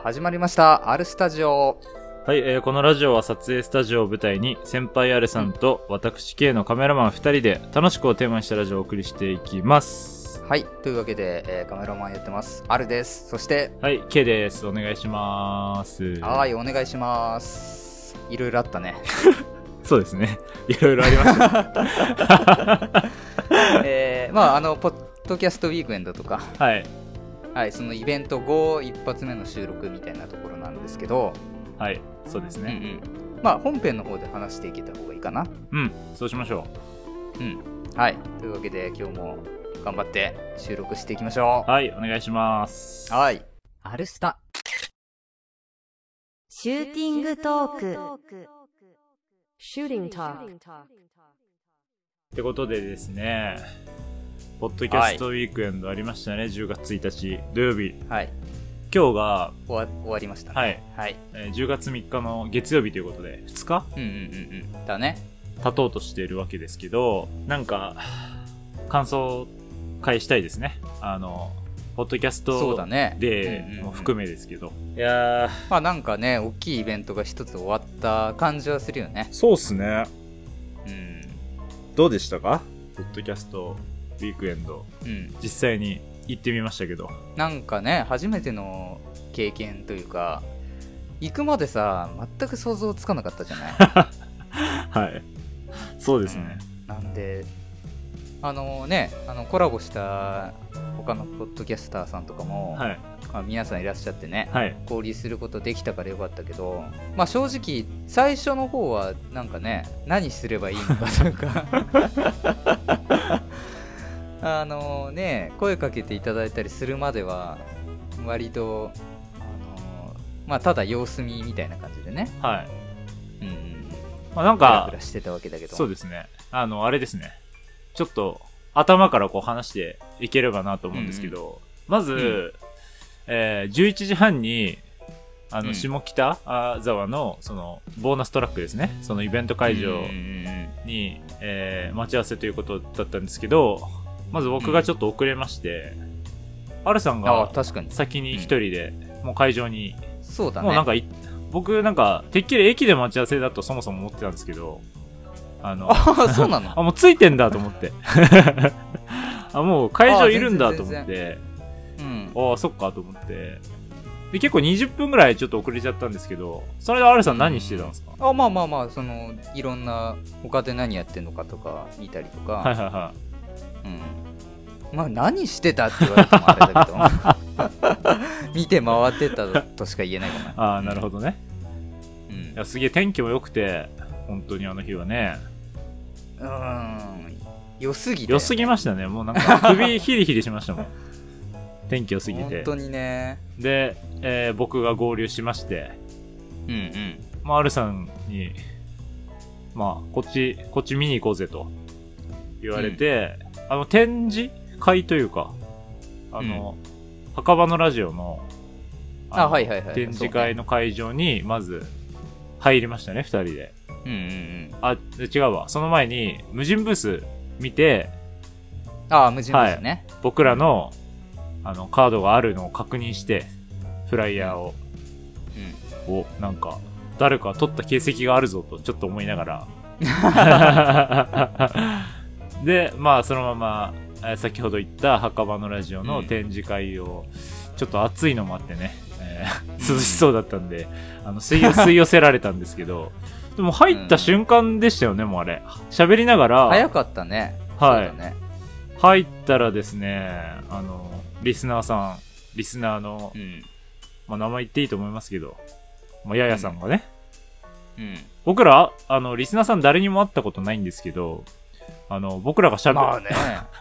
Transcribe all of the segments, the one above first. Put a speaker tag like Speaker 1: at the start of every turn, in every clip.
Speaker 1: ー始まりました、アルスタジオ。
Speaker 2: はい、えーこのラジオは撮影スタジオを舞台に、先輩アレさんと私 K のカメラマン2人で楽しくをテーマにしたラジオをお送りしていきます。
Speaker 1: はい、というわけで、えーカメラマンやってます、アルです。そして、
Speaker 2: はい、K です。お願いします。
Speaker 1: はい、お願いします。いろいろあったね。
Speaker 2: そうですね。いろいろありました。
Speaker 1: えーまあ、あの、ポッドキャストウィークエンドとか、
Speaker 2: はい。
Speaker 1: はい、そのイベント後、一発目の収録みたいなところなんですけど、
Speaker 2: はい、そうですね。
Speaker 1: うんうん。まあ、本編の方で話していけた方がいいかな。
Speaker 2: うん、そうしましょ
Speaker 1: うん。はい、というわけで、今日も頑張って収録していきましょ
Speaker 2: う。はい、お願いします。
Speaker 1: う。はい。アルスタ。
Speaker 3: シューティングトーク
Speaker 4: Shooting talk.
Speaker 2: ってことでですね、ポッドキャストウィークエンドありましたね、10月1日土曜日。
Speaker 1: はい。
Speaker 2: 今日が、
Speaker 1: 終わ終わりましたね。
Speaker 2: はい、
Speaker 1: はい。
Speaker 2: えー10月3日の月曜日ということで、2日？
Speaker 1: うんうんうんうん。だね。
Speaker 2: 経とうとしているわけですけど、なんか、感想会したいですね。あの、ポッドキャス
Speaker 1: そう
Speaker 2: ト
Speaker 1: だね。
Speaker 2: で
Speaker 1: うんうんうん
Speaker 2: も含めですけど。いやー、
Speaker 1: まあなんかね、大きいイベントが一つ終わった感じはするよね。
Speaker 2: そうっすね。
Speaker 1: うん。
Speaker 2: どうでしたか？ポッドキャストウィークエンド。
Speaker 1: うん。
Speaker 2: 実際に行ってみましたけど。
Speaker 1: なんかね、初めての経験というか、行くまでさ、全く想像つかなかったじゃない？
Speaker 2: はい。そうですね。
Speaker 1: なんで、あのね、あのコラボした他のポッドキャスターさんとかも、
Speaker 2: はい。
Speaker 1: まあ、皆さんいらっしゃってね、
Speaker 2: はい。
Speaker 1: 交流することできたからよかったけど、まあ正直、最初の方はなんかね、何すればいいのかというか、あのね、声かけていただいたりするまでは、割と、あのまあただ様子見みたいな感じでね、
Speaker 2: はい。
Speaker 1: うんうん、
Speaker 2: まあなんか
Speaker 1: してたわけだけど、
Speaker 2: そうですね。あの、あれですね。ちょっと、頭からこう話していければなと思うんですけど、まず、
Speaker 1: うん
Speaker 2: えー11時半に、あの、
Speaker 1: うん
Speaker 2: 下北あ沢の、その、ボーナストラックですね。そのイベント会場
Speaker 1: うんうんうん
Speaker 2: に、えー待ち合わせということだったんですけど、まず僕がちょっと遅れまして、アルさん
Speaker 1: ああ、
Speaker 2: が
Speaker 1: 確かに。
Speaker 2: 先に一人で、もう会場に、
Speaker 1: そうだね。
Speaker 2: もうなんかい、僕なんか、てっきり駅で待ち合わせだとそもそも思ってたんですけど、あの、
Speaker 1: ああ、そうなの？
Speaker 2: あ、もうついてんだと思って。あ、もう会場いるんだと思
Speaker 1: あ
Speaker 2: って、
Speaker 1: うん。
Speaker 2: ああ、そっかと思って。で、結構20分ぐらいちょっと遅れちゃったんですけど、それでアルさん何してたんですか、
Speaker 1: あまあまあまあ、その、いろんな、他で何やってんのかとか見たりとか、
Speaker 2: はいはいは
Speaker 1: うん。まあ、何してたって言われてもあれだけど、見て回ってたとしか言えないか
Speaker 2: い。
Speaker 1: な。
Speaker 2: ああ、なるほどね。
Speaker 1: うん
Speaker 2: いや、すげえ天気も良くて、本当にあの日はね。
Speaker 1: うーん。良すぎて。
Speaker 2: 良すぎましたね。もうなんか首ヒリヒリしましたもん。天気良すぎて。
Speaker 1: 本当にね。
Speaker 2: で、えー僕が合流しまして、
Speaker 1: うんうん。
Speaker 2: まあ、アルさんに、まあ、こっち、こっち見に行こうぜと言われて、あの、展示会というか、あの、墓場のラジオの、
Speaker 1: あ
Speaker 2: の
Speaker 1: はいはいはい
Speaker 2: 展示会の会場に、まず、入りましたね、二人で。
Speaker 1: うんうんうん。
Speaker 2: あ、で違うわ。その前に、無人ブース見て、
Speaker 1: ああ、無人ですね。
Speaker 2: 僕らの、あの、カードがあるのを確認して、フライヤーを、
Speaker 1: うん。
Speaker 2: を、なんか、誰か取った形跡があるぞと、ちょっと思いながら。で、まあ、そのまま、えー先ほど言った墓場のラジオの展示会を、ちょっと暑いのもあってね、えー涼しそうだったんで、あの、吸い寄 吸い寄せられたんですけど、でも入った瞬間でしたよね、もうあれ。喋りながら、
Speaker 1: 早かったね。
Speaker 2: はい
Speaker 1: ね。
Speaker 2: 入ったらですね、あの、リスナーさん、リスナーの
Speaker 1: う、ん。
Speaker 2: まあ、名前言っていいと思いますけど、まあ、ややさんがね、
Speaker 1: うん。
Speaker 2: 僕ら、あの、リスナーさん誰にも会ったことないんですけど、あの、僕らがしゃべ、
Speaker 1: まあね。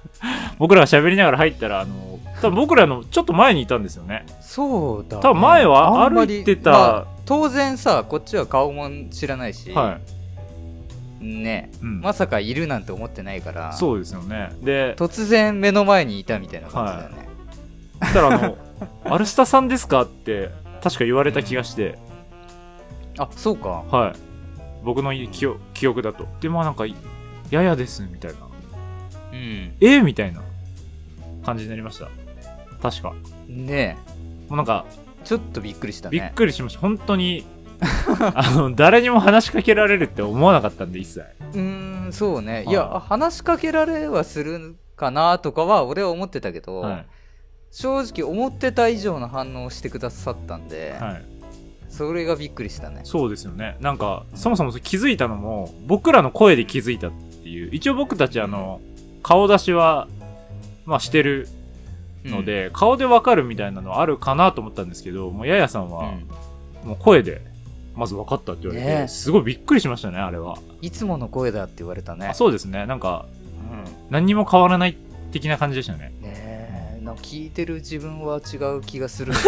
Speaker 2: 僕らが喋りながら入ったら、あの、多分僕らのちょっと前にいたんですよね。
Speaker 1: そうだ、ね。
Speaker 2: 多分前は歩いてた
Speaker 1: まあ当然さ、こっちは顔も知らないし、
Speaker 2: はい。
Speaker 1: ね、
Speaker 2: うん。
Speaker 1: まさかいるなんて思ってないから、
Speaker 2: そうですよね。で、
Speaker 1: 突然目の前にいたみたいな感じだよね。
Speaker 2: そしたらあの、アルスタさんですか？って、確か言われた気がして、
Speaker 1: あ、そうか。
Speaker 2: はい。僕の記憶記憶だと。で、まあなんか、ややです、みたいな。
Speaker 1: うん。
Speaker 2: えーみたいな感じになりました。確か。
Speaker 1: ね
Speaker 2: もうなんか、
Speaker 1: ちょっとびっくりした
Speaker 2: びっ
Speaker 1: ね
Speaker 2: くりしました。本当に、あの、誰にも話しかけられるって思わなかったんで、一切。
Speaker 1: うーんそうね
Speaker 2: はい
Speaker 1: いや話しかけられはするかなとかは俺は思ってたけど、
Speaker 2: はい。
Speaker 1: 正直思ってた以上の反応をしてくださったんで、
Speaker 2: はい。
Speaker 1: それがびっくりしたね
Speaker 2: そうですよね。なんか、そもそも気づいたのも、僕らの声で気づいたっていう。一応僕たち、あの、顔出しは、まあしてるので、顔でわかるみたいなのあるかなと思ったんですけど、もうややさん
Speaker 1: うん、
Speaker 2: は
Speaker 1: う、ん
Speaker 2: もう声で、まず分かったって言われて、
Speaker 1: ね
Speaker 2: すごいびっくりしましたね、あれは。
Speaker 1: いつもの声だって言われたね
Speaker 2: あそうですね。なんか、
Speaker 1: うん
Speaker 2: 何にも変わらない的な感じでしたね。
Speaker 1: ねえなんか聞いてる自分は違う気がする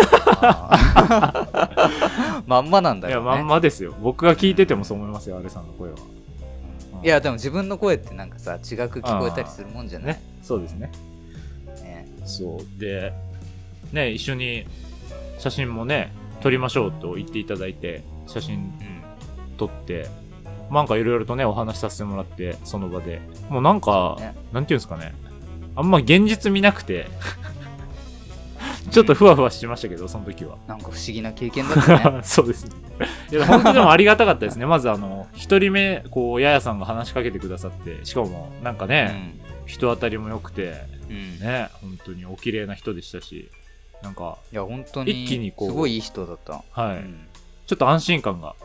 Speaker 1: まんまなんだ
Speaker 2: いや、
Speaker 1: よね
Speaker 2: まんまですよ。僕が聞いててもそう思いますよ、アレさんの声は。
Speaker 1: いやでも自分の声ってなんかさ違く聞こえたりするもんじゃない？
Speaker 2: ね。そうですね。
Speaker 1: ね
Speaker 2: そう。で、ね、一緒に写真もね、撮りましょうと言っていただいて、写真
Speaker 1: うん
Speaker 2: 撮って、なんかいろいろとね、お話しさせてもらって、その場で。もうなんか、
Speaker 1: ね
Speaker 2: なんていうんですかね。あんま現実見なくて、ちょっとふわふわしましたけど、その時は。
Speaker 1: なんか不思議な経験だったね。
Speaker 2: そうですね。いや、本当でもありがたかったですね。まずあの、一人目、こう、ややさんが話しかけてくださって、しかも、なんかね、人当たりも良くて、
Speaker 1: うん。うん
Speaker 2: ね、本当にお綺麗な人でしたし、なんか、
Speaker 1: いや本当に
Speaker 2: 一気にこう
Speaker 1: すごいいい人だった、
Speaker 2: はい、
Speaker 1: うん。
Speaker 2: ちょっと安心感が、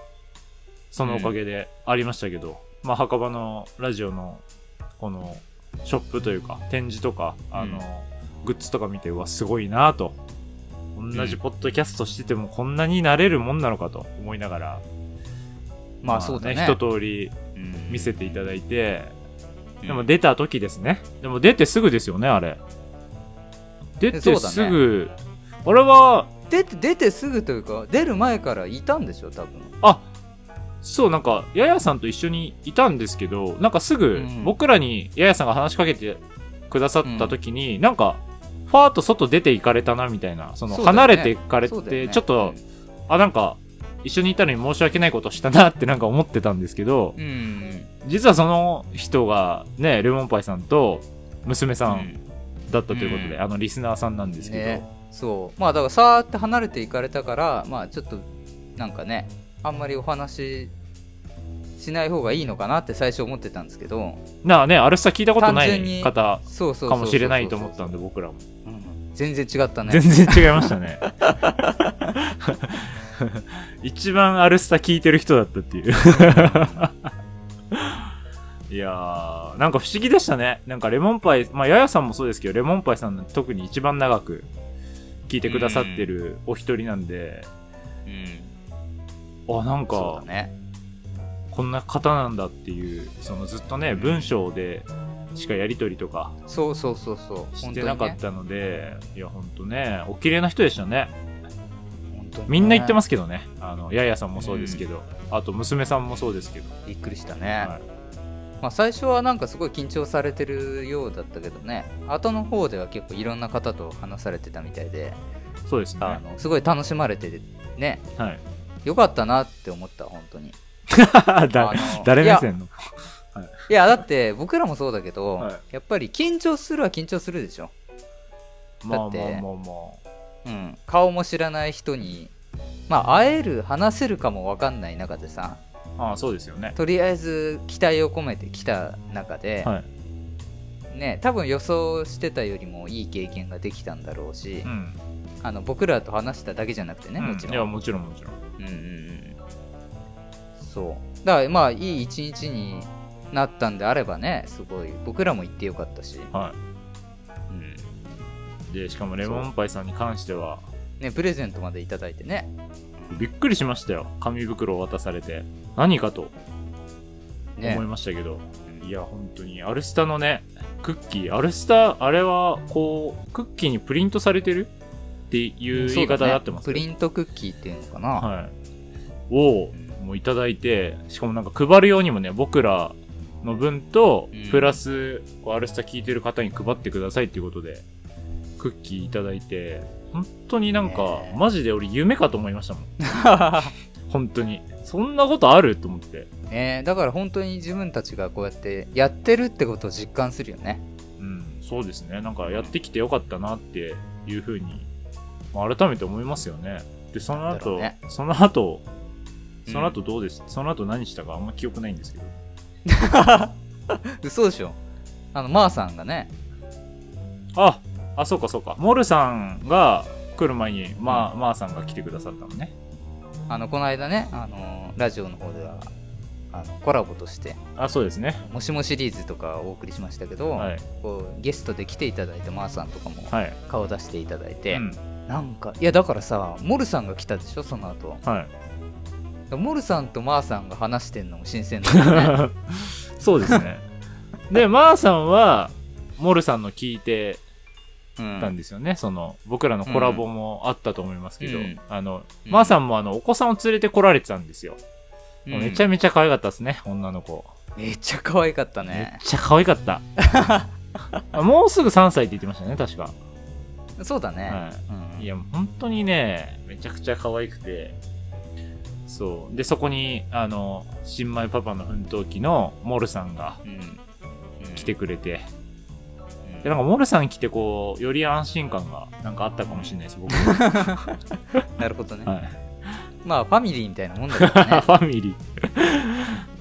Speaker 2: そのおかげでありましたけど、まあ、墓場のラジオの、この、ショップというか、展示とか、あの、グッズとか見て、うわ、すごいなと。同じポッドキャストしててもこんなになれるもんなのかと思いながら、
Speaker 1: まあそうだね。
Speaker 2: 一通り
Speaker 1: うん。
Speaker 2: 見せていただいて、
Speaker 1: うん。
Speaker 2: でも出た時ですね。でも出てすぐですよね、あれ。出てすぐ、あれは、
Speaker 1: 出て出てすぐというか出る前からいたんでしょ多分。
Speaker 2: あ、そう、なんか、ややさんと一緒にいたんですけど、なんかすぐ
Speaker 1: うん。
Speaker 2: 僕らにややさんが話しかけてくださった時に、なんか、ファーっと外出て行かれたな、みたいな、その、
Speaker 1: そうだよね。
Speaker 2: 離れて行かれて、
Speaker 1: そうだよね。
Speaker 2: ちょっと、あ、なんか、一緒にいたのに申し訳ないことしたなってなんか思ってたんですけど、
Speaker 1: うん。うん
Speaker 2: 実はその人がね、レモンパイさんと娘さ
Speaker 1: うん。ん
Speaker 2: だったということで、
Speaker 1: うん。
Speaker 2: あのリスナーさんなんですけど、
Speaker 1: ね。そう。まあだからさーって離れていかれたからまあちょっとなんかねあんまりお話ししない方がいいのかなって最初思ってたんですけど
Speaker 2: なあね、アルスタ聞いたことない方かもしれないと思ったんで、僕らも。
Speaker 1: うん全然違ったね
Speaker 2: 全然違いましたね。一番アルスタ聞いてる人だったっていう。いやー、なんか不思議でしたね。なんかレモンパイ、まあ、ややさんもそうですけど、レモンパイさん特に一番長く聞いてくださってるお一人なんで、
Speaker 1: うん
Speaker 2: あ、なんか
Speaker 1: そうだ、ね
Speaker 2: こんな方なんだっていう、そのずっとね、文章でしかやりとりとか
Speaker 1: そうそうそうそう。
Speaker 2: してなかったので、いや、ほんとね、お綺麗な人でしたね。みんな言ってますけどね。あの、ややさんもそうですけど、あと娘さんもそうですけど。
Speaker 1: びっくりしたね、
Speaker 2: はい。
Speaker 1: まあ、最初はなんかすごい緊張されてるようだったけどね。後の方では結構いろんな方と話されてたみたいで、
Speaker 2: そうです。ね。
Speaker 1: すごい楽しまれててね。
Speaker 2: はい。
Speaker 1: よかったなって思った本当に
Speaker 2: だ誰目線の？
Speaker 1: いやだって僕らもそうだけど、
Speaker 2: はい
Speaker 1: やっぱり緊張するは緊張するでしょ、
Speaker 2: まあまあ
Speaker 1: だって
Speaker 2: まあま
Speaker 1: うん、顔も知らない人にまあ会える話せるかも分かんない中でさ
Speaker 2: あ。ああ、そうですよね。
Speaker 1: とりあえず期待を込めてきた中で、
Speaker 2: はい。
Speaker 1: ね多分予想してたよりもいい経験ができたんだろうし、
Speaker 2: うん。
Speaker 1: あの僕らと話しただけじゃなくてね、
Speaker 2: うん
Speaker 1: もちろん
Speaker 2: いや、もちろんもちろん。
Speaker 1: うんうんうんそう。だからまあいい一日になったんであればねすごい。僕らも行ってよかったし、
Speaker 2: は
Speaker 1: うん。
Speaker 2: い。で、しかもレモンパイさんに関しては、
Speaker 1: ね、プレゼントまでいただいてね。
Speaker 2: びっくりしましたよ。紙袋を渡されて。何かと。
Speaker 1: ね。
Speaker 2: 思いましたけど。いや、本当に、アルスタのね、クッキー、アルスタ、あれは、こう、クッキーにプリントされてる？っていう言い方になってます
Speaker 1: ね。プリントクッキーっていうのかな、
Speaker 2: はい。を、もういただいて、しかもなんか配るようにもね、僕らの分と
Speaker 1: うん、
Speaker 2: プラス、こうアルスタ聞いてる方に配ってくださいっていうことで、クッキーいただいて、本当になんかマジで俺夢かと思いましたもん。本当に。そんなことあると思って。
Speaker 1: ねだから本当に自分たちがこうやってやってるってことを実感するよね
Speaker 2: うん、そうですね。なんかやってきてよかったなっていうふうに、まあ改めて思いますよね。で、その後、
Speaker 1: ね
Speaker 2: その後、
Speaker 1: うん
Speaker 2: その後どうです、その後何したかあんま記憶ないんですけど。
Speaker 1: 嘘でしょあのマーさんがね
Speaker 2: あ、あ、そうかそうか。モルさんが来る前に、まあ、まあさんが来てくださったのね。
Speaker 1: あのこの間ねあのラジオの方ではあのコラボとして
Speaker 2: あ、そうですね。
Speaker 1: 「もしもシリーズ」とかお送りしましたけど、
Speaker 2: はい。
Speaker 1: こうゲストで来ていただいてマーさんとかも
Speaker 2: はい。
Speaker 1: 顔出していただいて、
Speaker 2: うん。
Speaker 1: なんかいやだからさモルさんが来たでしょその後
Speaker 2: はい。
Speaker 1: モルさんとマーさんが話してんのも新鮮だよね
Speaker 2: そうですね。で、まーさんは、モルさんの聞いて
Speaker 1: うん
Speaker 2: たんですよね。その、僕らのコラボもあったと思いますけど、
Speaker 1: うん
Speaker 2: あの、
Speaker 1: うん
Speaker 2: まーさんもあの、お子さんを連れて来られてたんですよ。
Speaker 1: うん
Speaker 2: めちゃめちゃ可愛かったですね、女の子。
Speaker 1: めっちゃ可愛かった
Speaker 2: め
Speaker 1: ね
Speaker 2: っちゃ可愛かった。あ もうすぐ3歳って言ってましたね、確か。
Speaker 1: そうだね、
Speaker 2: は
Speaker 1: うん
Speaker 2: いや、本当にね、めちゃくちゃ可愛くて、そう。で、そこに、あの、新米パパの奮闘記のモルさんが
Speaker 1: うん。うん。
Speaker 2: 来てくれて、
Speaker 1: うん。
Speaker 2: で、なんか、モルさん来て、こう、より安心感が、なんかあったかもしれないです、僕。は。
Speaker 1: なるほどね、
Speaker 2: はい。
Speaker 1: まあファミリーみたいなもんだけどね。
Speaker 2: ファミリ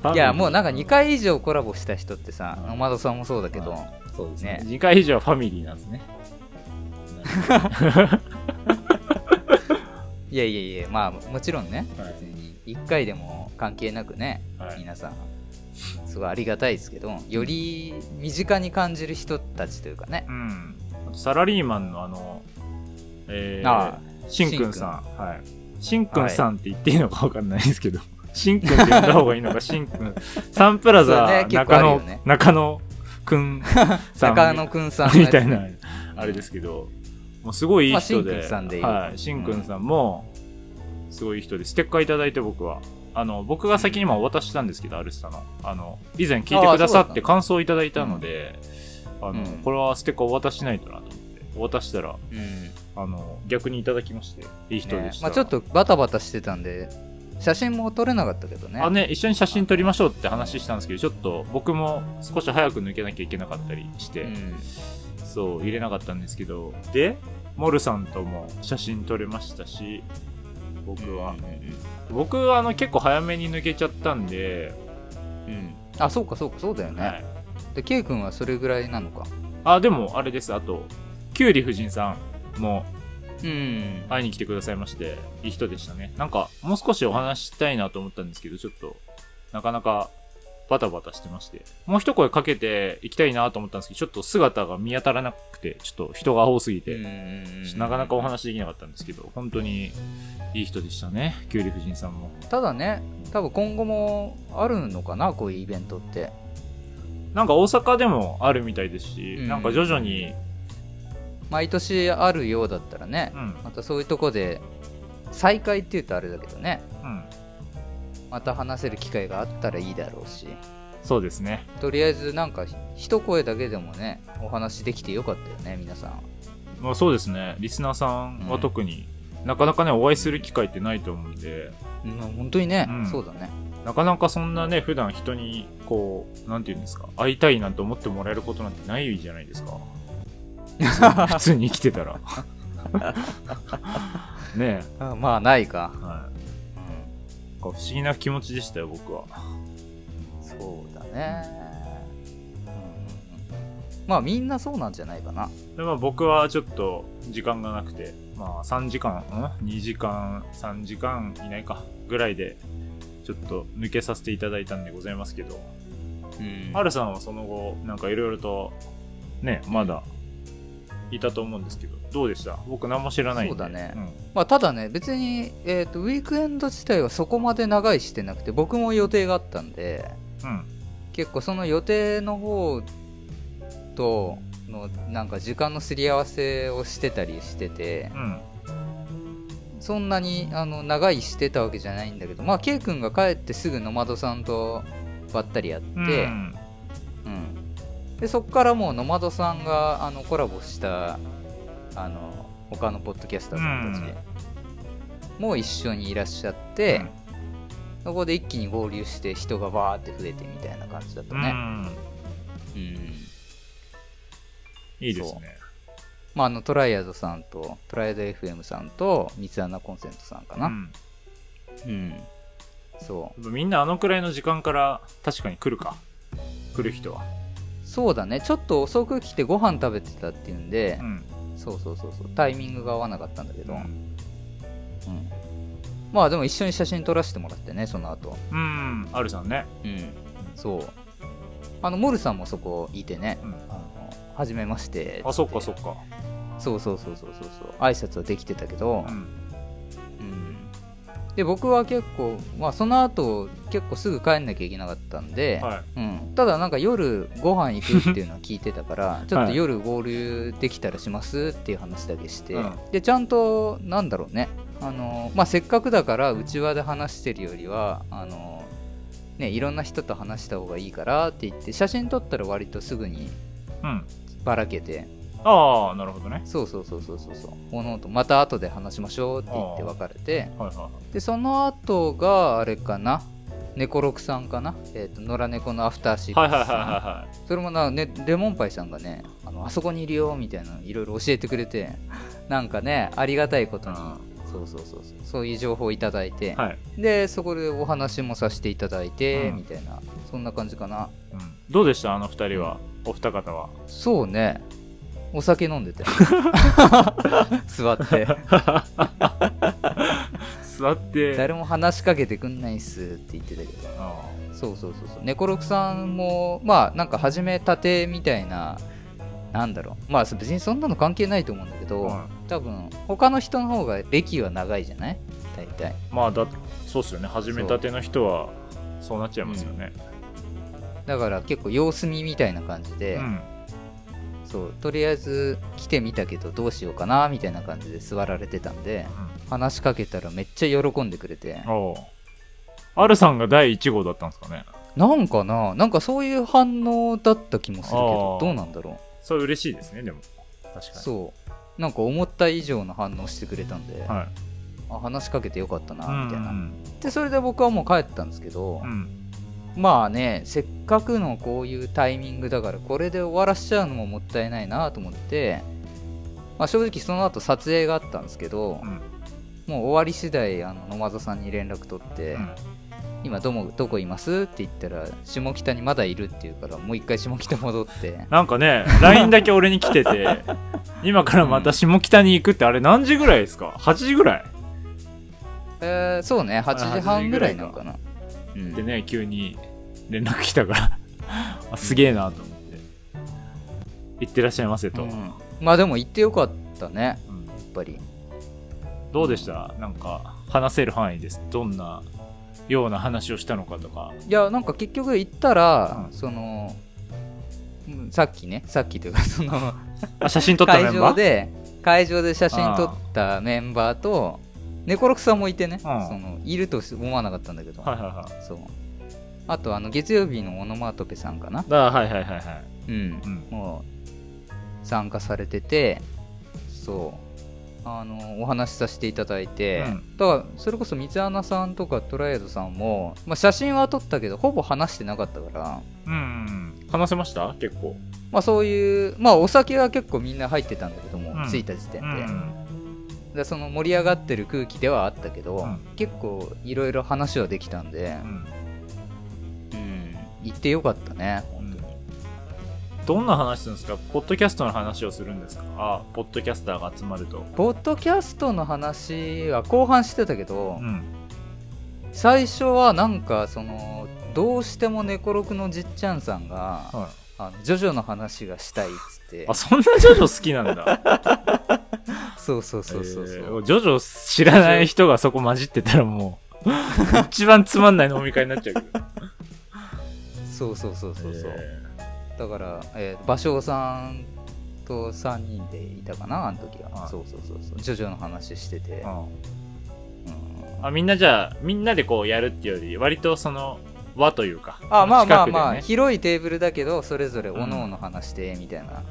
Speaker 2: ー。
Speaker 1: いやもうなんか
Speaker 2: 2
Speaker 1: 2回以上コラボした人ってさ野窓さんもそうだけど、
Speaker 2: そうですね。
Speaker 1: ね。
Speaker 2: 2回以上はファミリーなんですね。
Speaker 1: いやいやいやまあもちろんね、
Speaker 2: はい
Speaker 1: 1回でも関係なくね、
Speaker 2: はい
Speaker 1: 皆さんすごいありがたいですけどより身近に感じる人たちというかね
Speaker 2: うん。サラリーマンのあの、えー、
Speaker 1: あ
Speaker 2: しんくんさん。はい。しんくんさんって言っていいのかわかんないですけど、しんくんって呼んだ方がいいのか、しんくん。サンプラザ、
Speaker 1: ね
Speaker 2: 中野、
Speaker 1: ね
Speaker 2: 中野くんさん。
Speaker 1: 中野くんさん
Speaker 2: みたいな、あれですけど、もうすごいいい人で。
Speaker 1: まあしんくんさんでいい
Speaker 2: はい。しんくんさんも、すごい人で、ステッカーいただいて僕は。あの、僕が先にもお渡ししたんですけど、アルスタの。あの、以前聞いてくださって感想をいただいたので、あの、
Speaker 1: うん。
Speaker 2: これはステッカーお渡ししないとなと思って、お渡したら、
Speaker 1: うん。
Speaker 2: あの、逆にいただきまして、いい人でした。
Speaker 1: ね。まあ、ちょっとバタバタしてたんで写真も撮れなかったけどね。
Speaker 2: あね、一緒に写真撮りましょうって話したんですけど、ちょっと僕も少し早く抜けなきゃいけなかったりして、
Speaker 1: うん。
Speaker 2: そう、入れなかったんですけど、で、モルさんとも写真撮れましたし、僕は。僕はあの結構早めに抜けちゃったんで、
Speaker 1: うん。あそうかそうかそうだよね、
Speaker 2: はい。
Speaker 1: で K 君はそれぐらいなのか。
Speaker 2: あ、でもあれです、あと、キュウリ夫人さんも。
Speaker 1: うん。
Speaker 2: 会いに来てくださいまして、いい人でしたね。なんか、もう少しお話ししたいなと思ったんですけど、ちょっと、なかなかバタバタしてまして、もう一声かけていきたいなと思ったんですけど、ちょっと姿が見当たらなくて、ちょっと人が多すぎて、なかなかお話できなかったんですけど、本当にいい人でしたね、キュウリ夫人さんも。
Speaker 1: ただね多分今後もあるのかなこういうイベントって。
Speaker 2: なんか大阪でもあるみたいですし、
Speaker 1: うん。
Speaker 2: なんか徐々に、
Speaker 1: 毎年あるようだったらね
Speaker 2: うん、
Speaker 1: またそういうとこで再会って言うとあれだけどね。
Speaker 2: うん、
Speaker 1: また話せる機会があったらいいだろうし。
Speaker 2: そうですね。
Speaker 1: とりあえずなんか一声だけでもねお話できてよかったよね皆さん。
Speaker 2: まあそうですね、リスナーさんは特に、なかなかね、お会いする機会ってないと思うんで、
Speaker 1: うん本当にね、
Speaker 2: うん。
Speaker 1: そうだね。
Speaker 2: なかなかそんなね、普段人に、こう、なんて言うんですか、会いたいなんて思ってもらえることなんてないじゃないですか。普通に生きてたら。ね
Speaker 1: あまあないか。
Speaker 2: え、、はい。か不思議な気持ちでしたよ、僕は。
Speaker 1: そうだね、うんうんうん、まあみんなそうなんじゃないかな。
Speaker 2: で、まあ僕はちょっと時間がなくて、まあ3時間、ん ?2 時間、3時間いないか、ぐらいで、ちょっと抜けさせていただいたんでございますけど、
Speaker 1: うん。
Speaker 2: さんはその後、なんかいろいろと、ね、まだ、いたと思うんですけど、どうでした？僕何も知らないんで。
Speaker 1: そうだね
Speaker 2: ん
Speaker 1: まあ、ただね別に、えー、とウィークエンド自体はそこまで長いしてなくて僕も予定があったんで
Speaker 2: うん。
Speaker 1: 結構その予定の方とのなんか時間のすり合わせをしてたりしてて
Speaker 2: うん。
Speaker 1: そんなにあの長いしてたわけじゃないんだけどまあ K 君が帰ってすぐノマドさんとばったりやって、
Speaker 2: うん。
Speaker 1: うんでそこからもうノマドさんがあのコラボしたあの他のポッドキャスターさんたちも一緒にいらっしゃって、そこで一気に合流して人がバーって増えてみたいな感じだった
Speaker 2: うん。
Speaker 1: ね。
Speaker 2: うん。
Speaker 1: うん。
Speaker 2: いいですね。
Speaker 1: まあ、あのトライアドさんとトライアド FM さんと三つ穴コンセントさんかな。
Speaker 2: うん。
Speaker 1: うん、そう。
Speaker 2: みんなあのくらいの時間から確かに来るか。来る人は
Speaker 1: そうだね。ちょっと遅く来てご飯食べてたっていうんで、
Speaker 2: うん。
Speaker 1: そうそうそうそう。タイミングが合わなかったんだけど、
Speaker 2: う
Speaker 1: うん。んまあでも一緒に写真撮らせてもらってねその後。
Speaker 2: うん。あるさんね。
Speaker 1: うん。そう。あのモルさんもそこいてね。
Speaker 2: うん。
Speaker 1: あの初めまして
Speaker 2: あそっかそっか。
Speaker 1: そうそうそうそうそう。そう挨拶はできてたけど、
Speaker 2: うん
Speaker 1: うんで僕は結構まあその後結構すぐ帰んなきゃいけなかったんで、
Speaker 2: はい。
Speaker 1: うん、ただなんか夜ご飯行くっていうのは聞いてたからちょっ
Speaker 2: はい
Speaker 1: と夜合流できたらしますっていう話だけして、
Speaker 2: うん。
Speaker 1: でちゃんとなんだろうね。あの、まあ、せっかくだから内輪で話してるよりはあの、ね、いろんな人と話した方がいいからって言って写真撮ったら割とすぐに
Speaker 2: うん。
Speaker 1: ばらけて
Speaker 2: ああなるほどね。
Speaker 1: そうそうそうそうそう。そうおのおとまた後で話しましょうって言って別れて。
Speaker 2: はいはいはい。
Speaker 1: でその後があれかな。猫六さんかな。えっ、と野良猫のアフターシックス
Speaker 2: はいはいはいは
Speaker 1: それもな、ね、レモンパイさんがねあのあそこにいるよみたいなのいろいろ教えてくれてなんかねありがたいことに。
Speaker 2: あ
Speaker 1: そうそうそうそう。そういう情報をいただいて、
Speaker 2: いはい、
Speaker 1: でそこでお話もさせていただいて、
Speaker 2: うん。
Speaker 1: みたいな。そんな感じかな。
Speaker 2: うん、どうでした？あの二人は。お二方は。
Speaker 1: そうねお酒飲んでて。座って。
Speaker 2: 座って。
Speaker 1: 誰も話しかけてくんないっすって言ってたけど。
Speaker 2: あ
Speaker 1: そうそうそうそう。猫六さんもまあなんか始めたてみたいななんだろう。まあ別にそんなの関係ないと思うんだけど、
Speaker 2: は
Speaker 1: 多分他の人の方が歴は長いじゃない？大体。
Speaker 2: まあだそうっすよね。始めたての人はそう。なっちゃいますよね。
Speaker 1: だから結構様子見みたいな感じで、
Speaker 2: うん
Speaker 1: そうとりあえず来てみたけどどうしようかなみたいな感じで座られてたんで話しかけたらめっちゃ喜んでくれて。
Speaker 2: おう R さんが第1号だったんですかね。
Speaker 1: なんかな？なんかそういう反応だった気もするけどどうなんだろう？
Speaker 2: それ嬉しいですねでも。確かに。
Speaker 1: そう。なんか思った以上の反応してくれたんで、
Speaker 2: はい。
Speaker 1: あ話しかけてよかったなみたいな、
Speaker 2: うん。
Speaker 1: でそれで僕はもう帰ったんですけど、
Speaker 2: うん
Speaker 1: まあねせっかくのこういうタイミングだからこれで終わらしちゃうのももったいないなと思って、まあ、正直その後撮影があったんですけど、
Speaker 2: うん。
Speaker 1: もう終わり次第あの野間さんに連絡取って、
Speaker 2: うん。
Speaker 1: 今どもどこいますって言ったら下北にまだいるっていうからもう一回下北戻って。
Speaker 2: なんかね LINE だけ俺に来てて 今からまた下北に行くってあれ何時ぐらいですか？8時ぐらい？
Speaker 1: えーそうね8時半ぐらいなのかなうん。
Speaker 2: でね急に連絡来たから。あすげえなと思って。行ってらっしゃいませと、
Speaker 1: うん。まあでも行ってよかったねや
Speaker 2: うん。
Speaker 1: っぱり。
Speaker 2: どうでした？なんか話せる範囲です。どんなような話をしたのかとか。
Speaker 1: いやなんか結局行ったら、
Speaker 2: うん。
Speaker 1: そのうんさっきねさっきというかその
Speaker 2: あ写真撮ったメ
Speaker 1: 会
Speaker 2: ンバー？
Speaker 1: 場で会場で写真撮ったメンバーと猫六さんもいてね、
Speaker 2: うん。
Speaker 1: そのいると思わなかったんだけど、
Speaker 2: はいはいはい。
Speaker 1: そう。あとあの月曜日のオノマトペさんかな。
Speaker 2: あはいはいはいはい。
Speaker 1: うん。
Speaker 2: うん。
Speaker 1: もう参加されててそう。あのお話しさせていただいて、
Speaker 2: うん。
Speaker 1: だからそれこそ三つ穴さんとかトライアドさんも、まあ、写真は撮ったけどほぼ話してなかったから。
Speaker 2: うんうん話せました？結構。
Speaker 1: まあそういうまあお酒は結構みんな入ってたんだけども、
Speaker 2: うん。
Speaker 1: 着いた時点で、
Speaker 2: うん
Speaker 1: でその盛り上がってる空気ではあったけど、
Speaker 2: うん。
Speaker 1: 結構いろいろ話はできたんで
Speaker 2: う、ん。
Speaker 1: うん、行ってよかったね本当に、
Speaker 2: どんな話するんですか？ポッドキャストの話をするんですか？あポッドキャスターが集まると。
Speaker 1: ポッドキャストの話は後半してたけど、
Speaker 2: うん。
Speaker 1: 最初はなんかそのどうしても猫六のじっちゃんさんが、
Speaker 2: はい。
Speaker 1: あのジョジョの話がしたいっつって。
Speaker 2: あそんなジョジョ好きなんだ
Speaker 1: そうそうそうそうそう、
Speaker 2: えージョジョ知らない人がそこ混じってたらもう 一番つまんない飲み会になっちゃうけど。
Speaker 1: そうそうそうそうそう、
Speaker 2: え
Speaker 1: だから、えー、芭蕉さんと3人でいたかなあの時は、
Speaker 2: はい
Speaker 1: そうそうそうそう。ジョジョの話してて、
Speaker 2: ーうん
Speaker 1: うん。
Speaker 2: あみんなじゃあみんなでこうやるっていうより割とその輪というか
Speaker 1: あまあまあまあ、広いテーブルだけどそれぞれおのおの話してみたいな、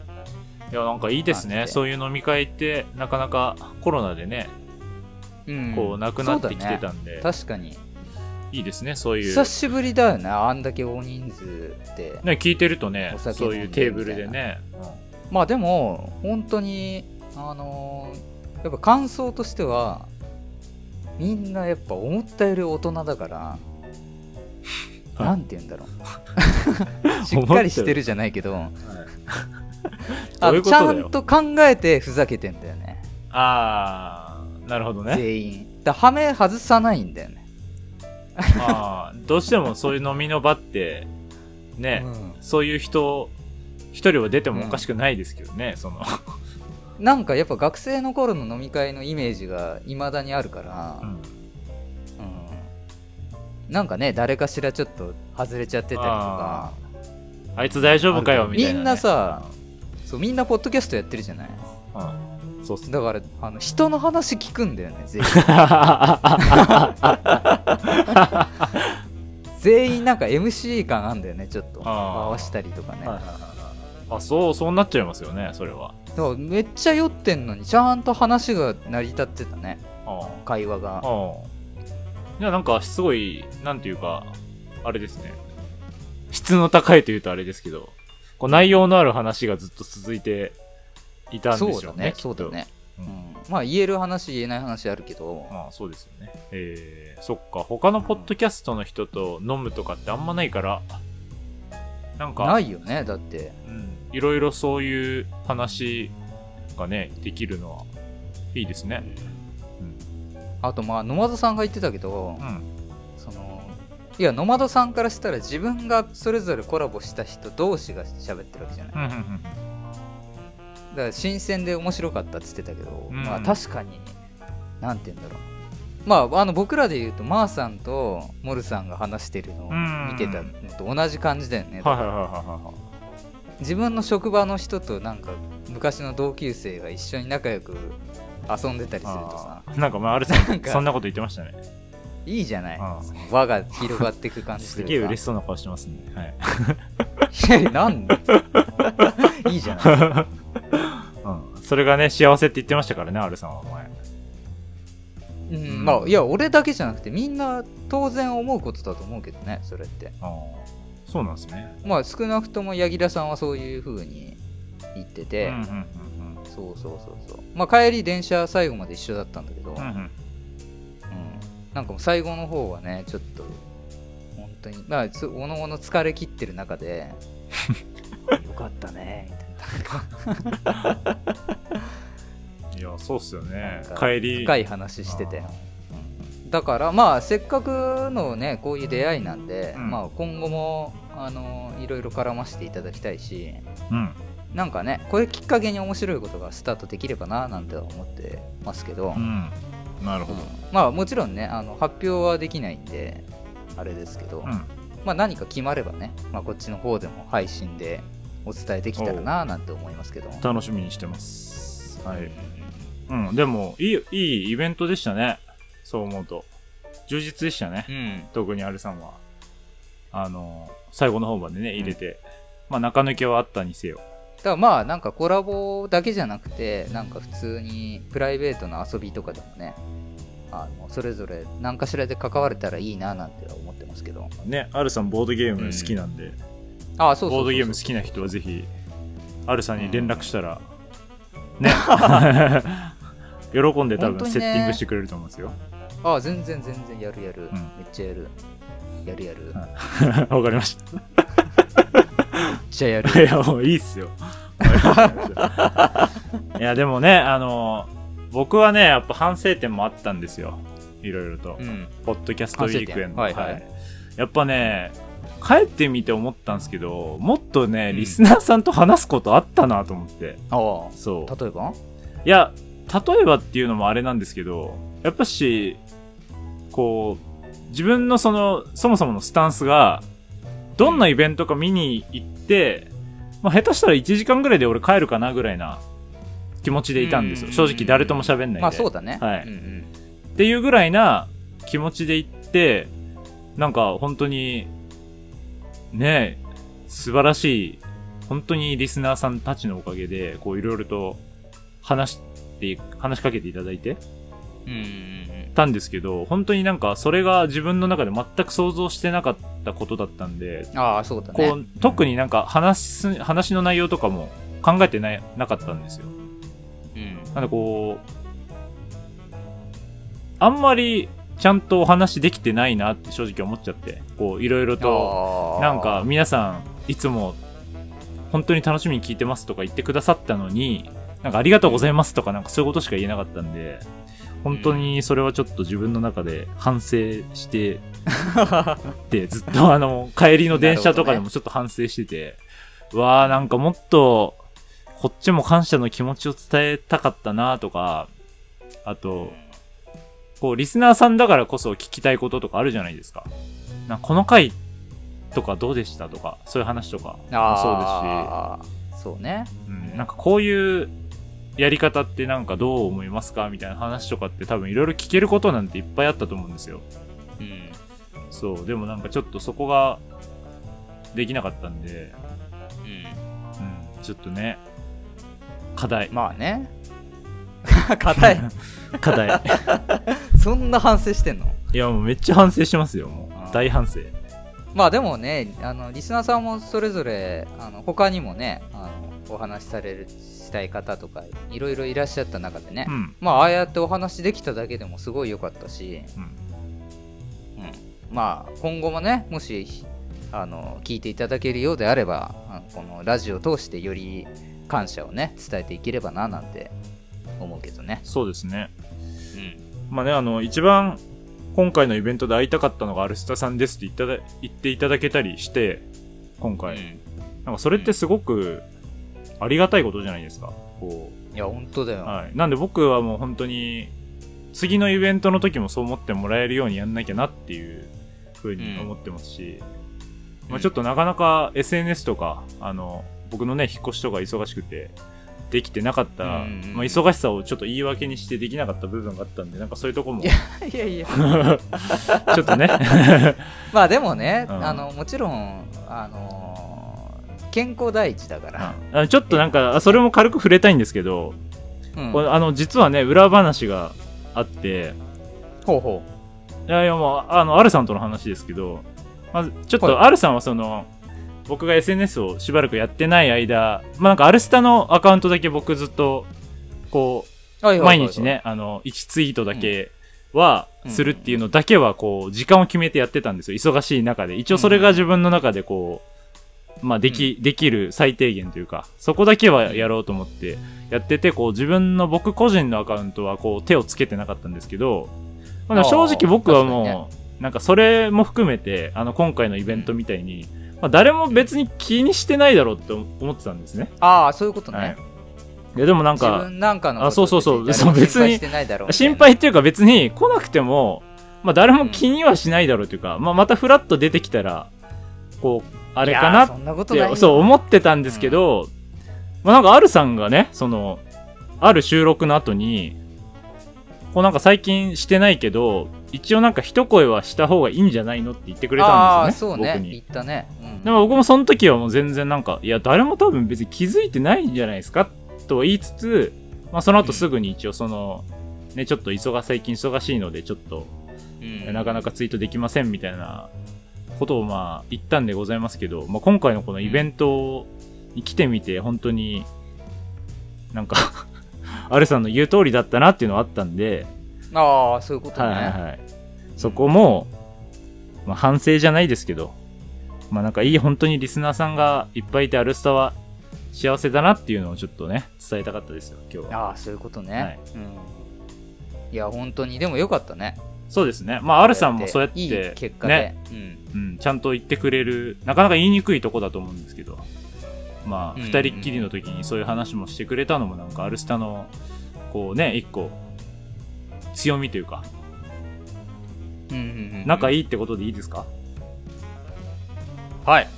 Speaker 2: いやなんかいいですね。そういう飲み会ってなかなかコロナでね
Speaker 1: うん。
Speaker 2: こうなくなってきてた
Speaker 1: そ
Speaker 2: んで、
Speaker 1: ね。確かに。
Speaker 2: いいですねそういう。
Speaker 1: 久しぶりだよねあんだけ大人数で。
Speaker 2: ね聞いてるとねそういうテーブルでね。
Speaker 1: まあでも本当にあのーやっぱ感想としてはみんなやっぱ思ったより大人だからなんて言うんだろう。しっかりしてるじゃないけど。
Speaker 2: どういう
Speaker 1: あちゃんと考えてふざけてんだよね。
Speaker 2: ああ、なるほどね。
Speaker 1: 全員。だハメ外さないんだよね。
Speaker 2: ああ、どうしてもそういう飲みの場って、ね、
Speaker 1: うん。
Speaker 2: そういう人、一人は出てもおかしくないですけどね、その。
Speaker 1: なんかやっぱ学生の頃の飲み会のイメージが未だにあるから、
Speaker 2: うん。
Speaker 1: うんなんかね誰かしらちょっと外れちゃってたりとか。
Speaker 2: あいつ大丈夫かよ、みたいな、ね。
Speaker 1: みんなさそうみんなポッドキャストやってるじゃない？
Speaker 2: うん、うん。そう。
Speaker 1: だからあの人の話聞くんだよね 全員全員なんか MC 感あんだよねちょっと回したりとかね
Speaker 2: あ、そう、そうなっちゃいますよね、それは。
Speaker 1: だからめっちゃ酔ってんのにちゃんと話が成り立ってたね
Speaker 2: あ
Speaker 1: 会話が。
Speaker 2: いや、なんか、すごい、なんていうか、あれですね。質の高いというとあれですけど、こう内容のある話がずっと続いていたんで
Speaker 1: そうだね
Speaker 2: しょうね。きっと
Speaker 1: そうだね、
Speaker 2: う
Speaker 1: うんん、まあ言える話言えない話あるけど
Speaker 2: まあそうですよね。えー、そっか、他のポッドキャストの人と飲むとかってあんまないから、なんか、
Speaker 1: ないよねだって
Speaker 2: うん、いろいろそういう話がね、できるのは、いいですね。うん。
Speaker 1: あとまあ野窓さんが言ってたけど、
Speaker 2: うん。
Speaker 1: いや野窓さんからしたら自分がそれぞれコラボした人同士が喋ってるわけじゃない、
Speaker 2: うん。うん。うん。
Speaker 1: だから新鮮で面白かったって言ってたけど、
Speaker 2: うん
Speaker 1: まあ確かになんて言うんだろうまああの僕らで言うとマーさんとモルさんが話してるのを
Speaker 2: うん
Speaker 1: 見てたのと同じ感じだよね。自分の職場の人となんか昔の同級生が一緒に仲良く遊んでたりするとさ
Speaker 2: なんかまあ、あれさ
Speaker 1: なんか
Speaker 2: そんなこと言ってましたね。
Speaker 1: いいじゃない輪が広がっていく感じ
Speaker 2: す
Speaker 1: する
Speaker 2: げえ嬉しそうな顔してますね。はい。
Speaker 1: なんでいいじゃない
Speaker 2: うん。それがね、幸せって言ってましたからね、アルさんは前。
Speaker 1: うん、まあいや俺だけじゃなくてみんな当然思うことだと思うけどねそれって
Speaker 2: ああ。そうなんですね。
Speaker 1: まあ少なくとも柳楽さんはそういう風に言ってて、
Speaker 2: うんうんうん
Speaker 1: そうそうそうそうまあ帰り電車最後まで一緒だったんだけど、
Speaker 2: うん。うんうん。
Speaker 1: うんなんかもう最後の方はねちょっと本当にまあつおのおの疲れ切ってる中で よかったねみたい
Speaker 2: いや、そうっすよね。帰り。
Speaker 1: な深い話してて。だからまあせっかくのねこういう出会いなんで、
Speaker 2: うん。
Speaker 1: まあ今後もあのいろいろ絡ませていただきたいし
Speaker 2: うん。
Speaker 1: なんかねこれきっかけに面白いことがスタートできればななんて思ってますけど、
Speaker 2: うん。なるほど。
Speaker 1: まあもちろんねあの発表はできないんであれですけど、
Speaker 2: うん。
Speaker 1: まあ何か決まればね、まあ、こっちの方でも配信でお伝えできたらななんて思いますけど
Speaker 2: 楽しみにしてます。はい。うん。でも、いい、いいイベントでしたね。そう思うと。充実でしたね。
Speaker 1: うん
Speaker 2: 特にアルさんは。あの、最後の方までね、入れて。まあ、中抜きはあったにせよ。
Speaker 1: だからまあなんかコラボだけじゃなくてなんか普通にプライベートな遊びとかでもねあのそれぞれ何かしらで関われたらいいななんて思ってますけど。
Speaker 2: ね、アルさんボードゲーム好きなんで、
Speaker 1: ああそうそうそう
Speaker 2: ボードゲーム好きな人はぜひ、アルさんに連絡したら、ね。喜んで多分セッティングしてくれると思うんですよ。
Speaker 1: ああ全然全然やるやる、
Speaker 2: ん。
Speaker 1: めっちゃやる。やるやる、
Speaker 2: わかりました。
Speaker 1: ちゃやる
Speaker 2: いや、もういいっすよ。いや、でもね、あの、僕はね、やっぱ反省点もあったんですよ。いろいろと。
Speaker 1: うん
Speaker 2: ポッドキャストウィークエンド。
Speaker 1: 反省点はいはい
Speaker 2: やっぱね、帰ってみて思ったんですけど、もっとね、
Speaker 1: うん
Speaker 2: リスナーさんと話すことあったなと思って。
Speaker 1: ああ
Speaker 2: そう。
Speaker 1: 例えば？
Speaker 2: いや、例えばっていうのもあれなんですけど、やっぱし、こう、自分のその、そもそものスタンスが、どんなイベントか見に行って、まあ、下手したら1時間ぐらいで俺帰るかなぐらいな気持ちでいたんですよ。正直誰とも喋んないんで。
Speaker 1: まあそうだね。
Speaker 2: はい。
Speaker 1: うんうん。
Speaker 2: っていうぐらいな気持ちで行って、なんか本当に、ねえ、素晴らしい、本当にリスナーさんたちのおかげで、こういろいろと話して、話しかけていただいて
Speaker 1: うんうんうん。
Speaker 2: たんですけど、本当になんかそれが自分の中で全く想像してなかったことだったんで、
Speaker 1: ああそうだね。
Speaker 2: こう、特になんか話す、話の内容とかも考えてない、なかったんですよ。
Speaker 1: うん。
Speaker 2: なんでこう、あんまりちゃんとお話できてないなって正直思っちゃって、こう、いろいろと、なんか、皆さんいつも本当に楽しみに聞いてますとか言ってくださったのに、なんかありがとうございますとかなんかそういうことしか言えなかったんで、本当にそれはちょっと自分の中で反省してて、ずっとあの、帰りの電車とかでもちょっと反省してて、うわーなんかもっと、こっちも感謝の気持ちを伝えたかったなとか、あと、こう、リスナーさんだからこそ聞きたいこととかあるじゃないですか。なんかこの回とかどうでしたとか、そういう話とかもそうですし、
Speaker 1: そうね。
Speaker 2: うん、なんかこういうやり方ってなんかどう思いますか？みたいな話とかって多分いろいろ聞けることなんていっぱいあったと思うんですよ。
Speaker 1: うん。
Speaker 2: そう、でもなんかちょっとそこができなかったんで、
Speaker 1: うん。
Speaker 2: うん、ちょっとね、課題。
Speaker 1: まあね。硬い。
Speaker 2: 課題。
Speaker 1: そんな反省してんの？
Speaker 2: いやもうめっちゃ反省してますよ、もう。大反省。
Speaker 1: まあでもね、あの、リスナーさんもそれぞれ、あの、他にもね、あの、お話しされる、したい方とか、いろいろいらっしゃった中でね、
Speaker 2: うん。
Speaker 1: まあ、ああやってお話できただけでもすごい良かったし、
Speaker 2: うん。
Speaker 1: うん。まあ、今後もね、もし、あの、聞いていただけるようであれば、あのこのラジオを通してより感謝をね、伝えていければな、なんて思うけどね。
Speaker 2: そうですね。
Speaker 1: うん。
Speaker 2: まあね、あの、一番、今回のイベントで会いたかったのがアルスタさんですって言っただ言っていただけたりして、今回。なんかそれってすごくありがたいことじゃないですか。こ
Speaker 1: いや、本当だ
Speaker 2: う。
Speaker 1: よ。
Speaker 2: はい。なんで僕はもう本当に、次のイベントの時もそう思ってもらえるようにやんなきゃなっていう風に思ってますし、まあちょっとなかなか SNS とか、あの、僕のね、引っ越しとか忙しくて、できてなかった、
Speaker 1: うんうん
Speaker 2: まあ忙しさをちょっと言い訳にしてできなかった部分があったんで、なんかそういうとこも、
Speaker 1: いいやいや。
Speaker 2: ちょっとね、
Speaker 1: まあでもね、
Speaker 2: うん。
Speaker 1: あのもちろん、あのー健康第一だから、
Speaker 2: あちょっとなんか、それも軽く触れたいんですけど、
Speaker 1: うん。
Speaker 2: あの、実はね、裏話があって、
Speaker 1: ほうほ
Speaker 2: いやいやもう、あの、アルさんとの話ですけど、まず、ちょっと、
Speaker 1: は
Speaker 2: アルさんはその、僕が SNS をしばらくやってない間、まあなんか、アルスタのアカウントだけ僕ずっと、こ
Speaker 1: う。
Speaker 2: 毎日。ね、あの、1ツイートだけは、
Speaker 1: うん
Speaker 2: するっていうのだけは、こう、時間を決めてやってたんですよ。忙しい中で。一応それが自分の中で、こう、まあ、でき、できる最低限というか、そこだけはやろうと思ってやってて、こう、自分の僕個人のアカウントは、こう、手をつけてなかったんですけど、まあ、正直僕はもう、なんかそれも含めて、あの、今回のイベントみたいに、まあ、誰も別に気にしてないだろうって思ってたんですね。
Speaker 1: ああ、そういうことね。
Speaker 2: はい。でもなん
Speaker 1: 自
Speaker 2: か、
Speaker 1: 分なんか
Speaker 2: あそうそうそうそう別に
Speaker 1: 心配してないだろうみたいな
Speaker 2: 心配っていうか別に来なくても、まあ誰も気にはしないだろうというか、まあまたフラッと出てきたら、こう、あれかなって、
Speaker 1: よ
Speaker 2: そう思ってたんですけど、まあなんかあるさんがね、その、ある収録の後に、こうなんか最近してないけど、一応なんか一声はした方がいいんじゃないのって言ってくれ
Speaker 1: あ
Speaker 2: たんですよね。
Speaker 1: あそうね言。ったね、うん
Speaker 2: でも僕もその時はもう全然なんか、いや、誰も多分別に気づいてないんじゃないですかとは言いつつ、まあその後すぐに一応その、ね、ちょっと忙最近忙しいので、ちょっと、
Speaker 1: うん
Speaker 2: なかなかツイートできませんみたいなことをまあ言ったんでございますけど、まあ今回のこのイベントに来てみて、本当に、なんか、アルさんの言う通りだったなっていうのはあったんで、
Speaker 1: ああそういうことね、
Speaker 2: はいはいはい。そこも、まあ、反省じゃないですけど、まあなんかいい本当にリスナーさんがいっぱいいてアルスタは幸せだなっていうのをちょっとね、伝えたかったですよ、今日は。
Speaker 1: ああそういうことね、
Speaker 2: はい。
Speaker 1: うん、いや本当にでもよかったね。
Speaker 2: そうですね。まあ、アルさんもそうやって、
Speaker 1: いい結果で、
Speaker 2: ね、うん、ちゃんと言ってくれる、なかなか言いにくいとこだと思うんですけど、まあ、
Speaker 1: うん
Speaker 2: 二人っきりの時にそういう話もしてくれたのもなんかアルスタの、こうね、一個、強みというか、
Speaker 1: うん、うんうんうん。
Speaker 2: 仲いいってことでいいですか？
Speaker 1: はい。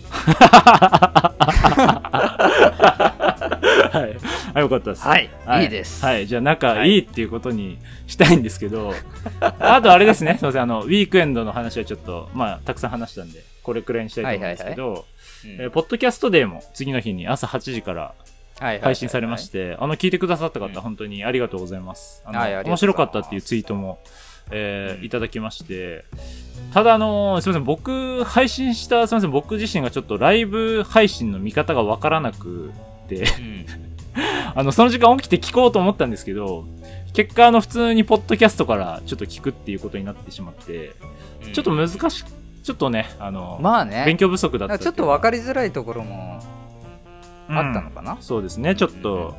Speaker 2: はい。あ、よかったです。
Speaker 1: はい。い。いです。
Speaker 2: はい。じゃあ、仲いいっていうことにしたいんですけど、あとあれですね、すいません、あの、ウィークエンドの話はちょっと、まあ、たくさん話したんで、これくらいにしたいと思うんですけど、
Speaker 1: うん。
Speaker 2: えーポッドキャストデーも次の日に朝8時から配信されまして、あの、聞いてくださった方、
Speaker 1: うん。
Speaker 2: 本当にありがとうございます。あの、
Speaker 1: はい
Speaker 2: 面白かったっていうツイートも、えー
Speaker 1: うん。
Speaker 2: いただきまして、ただあのーすみません、僕、配信した、すみません、僕自身がちょっとライブ配信の見方がわからなくて、
Speaker 1: うん。
Speaker 2: あの、その時間起きて聞こうと思ったんですけど、結果、あの、普通にポッドキャストからちょっと聞くっていうことになってしまって、ちょっと難しく、ちょっとね、あの、
Speaker 1: まあね。
Speaker 2: 勉強不足だった
Speaker 1: ちょっと分かりづらいところもあったのかな、
Speaker 2: そうですね、ちょっと、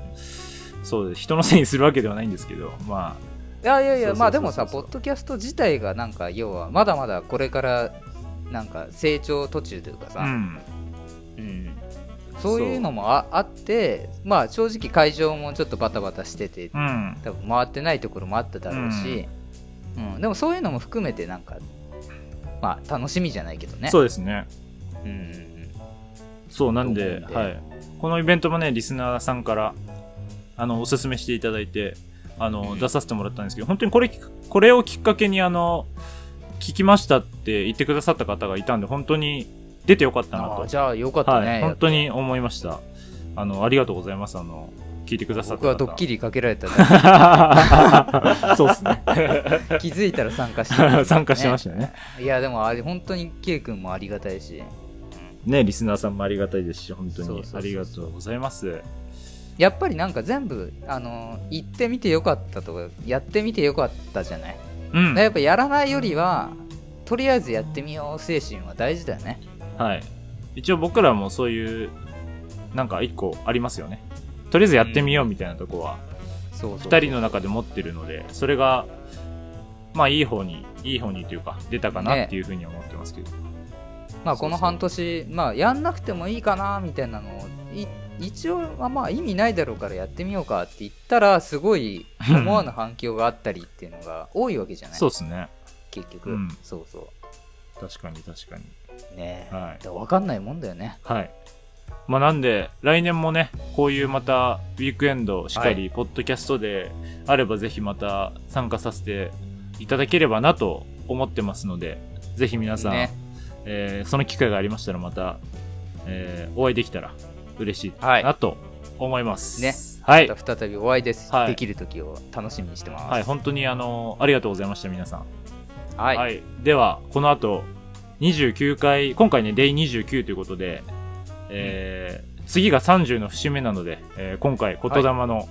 Speaker 2: そうです。人のせいにするわけではないんですけど、ま
Speaker 1: いやいやいやまあでもさポッドキャスト自体がなんか要はまだまだこれからなんか成長途中というか
Speaker 2: あ、
Speaker 1: さ、
Speaker 2: うん。
Speaker 1: うん。そういうのもああってまあ正直会場もちょっとバタバタしてて
Speaker 2: うん。
Speaker 1: 多分回ってないところもあっただろうし、うん。でもそういうのも含めてなんかまあ楽しみじゃないけどね
Speaker 2: そうですね。
Speaker 1: うんうんうん
Speaker 2: そう、なんで、はい。このイベントもね、リスナーさんから、あの、おすすめしていただいて、あの、
Speaker 1: うん
Speaker 2: 出させてもらったんですけど、本当にこれ、これをきっかけに、あの、聞きましたって言ってくださった方がいたんで、本当に出てよかったなと。
Speaker 1: じゃあよかったね、
Speaker 2: はい、本当に思いました。あの、ありがとうございます。あの、聞いてくださった方。
Speaker 1: 僕はドッキリかけられただ
Speaker 2: そうですね。
Speaker 1: け 気づいたら参加してた、
Speaker 2: 参加してましたね。
Speaker 1: いやでもあれ本当に K 君もありがたいし
Speaker 2: ね、リスナーさんもありがたいですし、本当にありがとうございます。
Speaker 1: やっぱりなんか全部あの行ってみてよかったとかやってみてよかったじゃない、
Speaker 2: うん。
Speaker 1: やっぱやらないよりはとりあえずやってみよう精神は大事だよね
Speaker 2: はい。一応僕らもそういう、なんか一個ありますよね。とりあえずやってみようみたいなとこは、
Speaker 1: そうそう
Speaker 2: 二人の中で持ってるので、それが、まあいい方に、いい方にというか、出たかなっていうふうに思ってますけど。
Speaker 1: まあこの半年まあやんなくてもいいかなみたいなのをい一応はまあ意味ないだろうからやってみようかって言ったらすごい思わぬ反響があったりっていうのが多いわけじゃない？
Speaker 2: そうですね。
Speaker 1: 結局、
Speaker 2: うん。
Speaker 1: そうそ
Speaker 2: 確かに確かに。
Speaker 1: うねえ、
Speaker 2: はい。
Speaker 1: だから分かんないもんだよね。
Speaker 2: はい。まあなんで、来年もね、こういうまた、ウィークエンドしかり、ポッドキャストであればぜひまた参加させていただければなと思ってますので、ぜひ皆さん、
Speaker 1: ね。
Speaker 2: えーその機会がありましたらまた、えーお会いできたら嬉しい
Speaker 1: はい。
Speaker 2: なと思います。
Speaker 1: ね。
Speaker 2: はい。
Speaker 1: また再びお会いです、
Speaker 2: はい。
Speaker 1: できる時を楽しみにしてます。
Speaker 2: はい、本当にあの、ありがとうございました、皆さん。
Speaker 1: はい、
Speaker 2: では、この後、29回、今回ね、デイ29ということで、えー次が30の節目なので、えー今回、言霊の、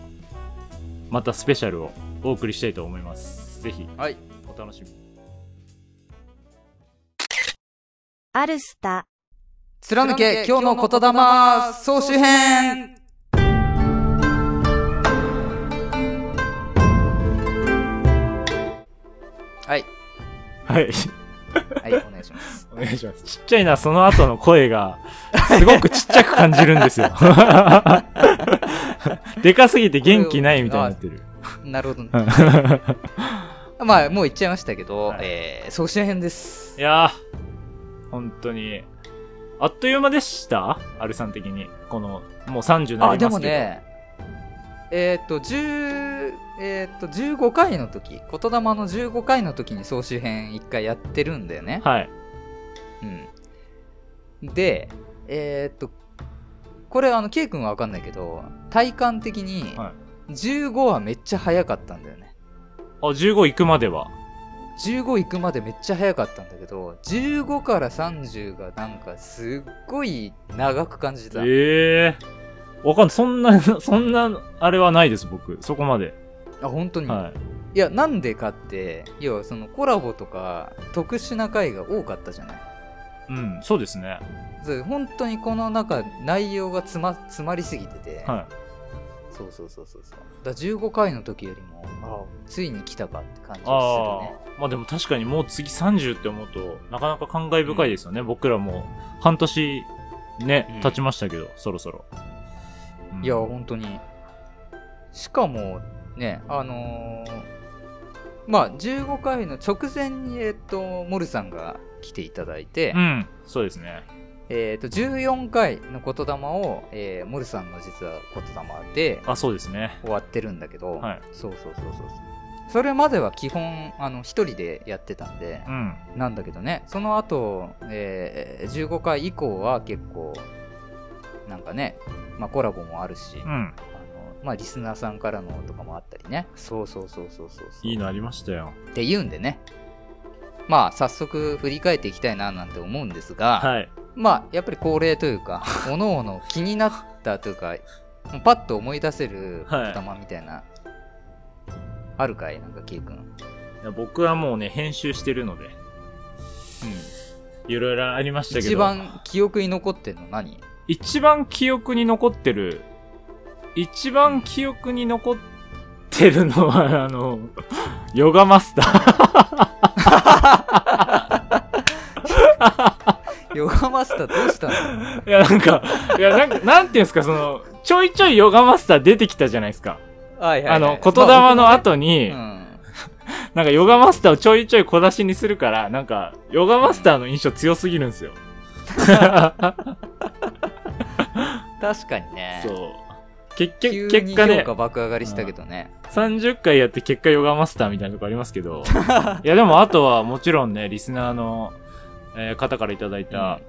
Speaker 2: またスペシャルをお送りしたいと思います。ぜひ、
Speaker 1: はい
Speaker 2: お楽しみに。
Speaker 3: アルスタ、
Speaker 1: 貫け今日の言霊総集編はい
Speaker 2: はい。
Speaker 1: はいお願いします
Speaker 2: お願いします。ちっちゃいな、その後の声が、すごくちっちゃく感じるんですよ。でかすぎて元気ないみたいになってる。
Speaker 1: なるほどね
Speaker 2: い
Speaker 1: まあもう言っちゃいましたけど、
Speaker 2: はい
Speaker 1: えー、総集編です
Speaker 2: やー、本当に、あっという間でした？アルさん的に。この、もう30にな
Speaker 1: あで
Speaker 2: りますけど。
Speaker 1: もねえーっと10えーっと15回の時言霊の15回の時に総集編1回やってるんだよね。
Speaker 2: はい。
Speaker 1: うん。でえーっとこれあの K 君は分かんないけど体感的に
Speaker 2: は
Speaker 1: 15はめっちゃ早かったんだよね。
Speaker 2: あ、15行くまでは。
Speaker 1: 15行くまでめっちゃ早かったんだけど15から30がなんかすっごい長く感じた、
Speaker 2: ええわかんない。そんな、そんな、あれはないです、僕。そこまで。
Speaker 1: あ本当に、
Speaker 2: はい
Speaker 1: やなんでかって要はそのコラボとか特殊な回が多かったじゃない？
Speaker 2: い。うん、そうですね。
Speaker 1: 本当にこの中内容が詰ま詰まりすぎてて、
Speaker 2: は
Speaker 1: そうそうそうそうそうだから15回の時よりもあついに来たかって感じ
Speaker 2: い。
Speaker 1: が
Speaker 2: あ
Speaker 1: するね
Speaker 2: あ。まあでも確かにもう次30って思うと、なかなか感慨深いですよね。僕らも半年ね、
Speaker 1: うん
Speaker 2: 経ちましたけど、そろそろ。うん
Speaker 1: いや本当にしかもねあのーまあ15回の直前にえっとモルさんが来ていただいて、
Speaker 2: うん、そうですね。
Speaker 1: えっと14回の言霊を、えーモルさんの実は言霊で
Speaker 2: あ、そうですね。
Speaker 1: 終わってるんだけど、
Speaker 2: はい
Speaker 1: そうそうそうそうそれまでは基本あの一人でやってたんで
Speaker 2: うん。
Speaker 1: なんだけどねその後、えー15回以降は結構なんかね、まあ、コラボもあるし、
Speaker 2: うん。
Speaker 1: あのまあリスナーさんからのとかもあったりねそうそうそうそうそうそう
Speaker 2: いいのありましたよ。
Speaker 1: って言うんでねまあ早速振り返っていきたいななんて思うんですが、
Speaker 2: はい。
Speaker 1: まあやっぱり恒例というか おのおの気になったというかパッと思い出せる
Speaker 2: はい
Speaker 1: 玉みたいな、あるかい？なんか、キーくん。
Speaker 2: いや僕はもうね、編集してるので、いろいろありましたけど。
Speaker 1: 一番記憶に残ってんの何？
Speaker 2: 一番記憶に残ってる、一番記憶に残ってるのは、あの、ヨガマスター。
Speaker 1: ヨガマスターどうしたの？
Speaker 2: いや、なんか、いや、なんか、なんていうんですか、その、ちょいちょいヨガマスター出てきたじゃないですか。
Speaker 1: はいはい、
Speaker 2: あの、言霊の後に、
Speaker 1: うん。
Speaker 2: なんかヨガマスターをちょいちょい小出しにするから、なんか、ヨガマスターの印象強すぎるんですよ。
Speaker 1: 確かにね。
Speaker 2: そう。結
Speaker 1: 急
Speaker 2: 局、結果ね
Speaker 1: 価、爆上がりしたけどね。
Speaker 2: 30回やって結果ヨガマスターみたいなとこありますけど。いや、でもあとはもちろんね、リスナーの、えー方からいただいた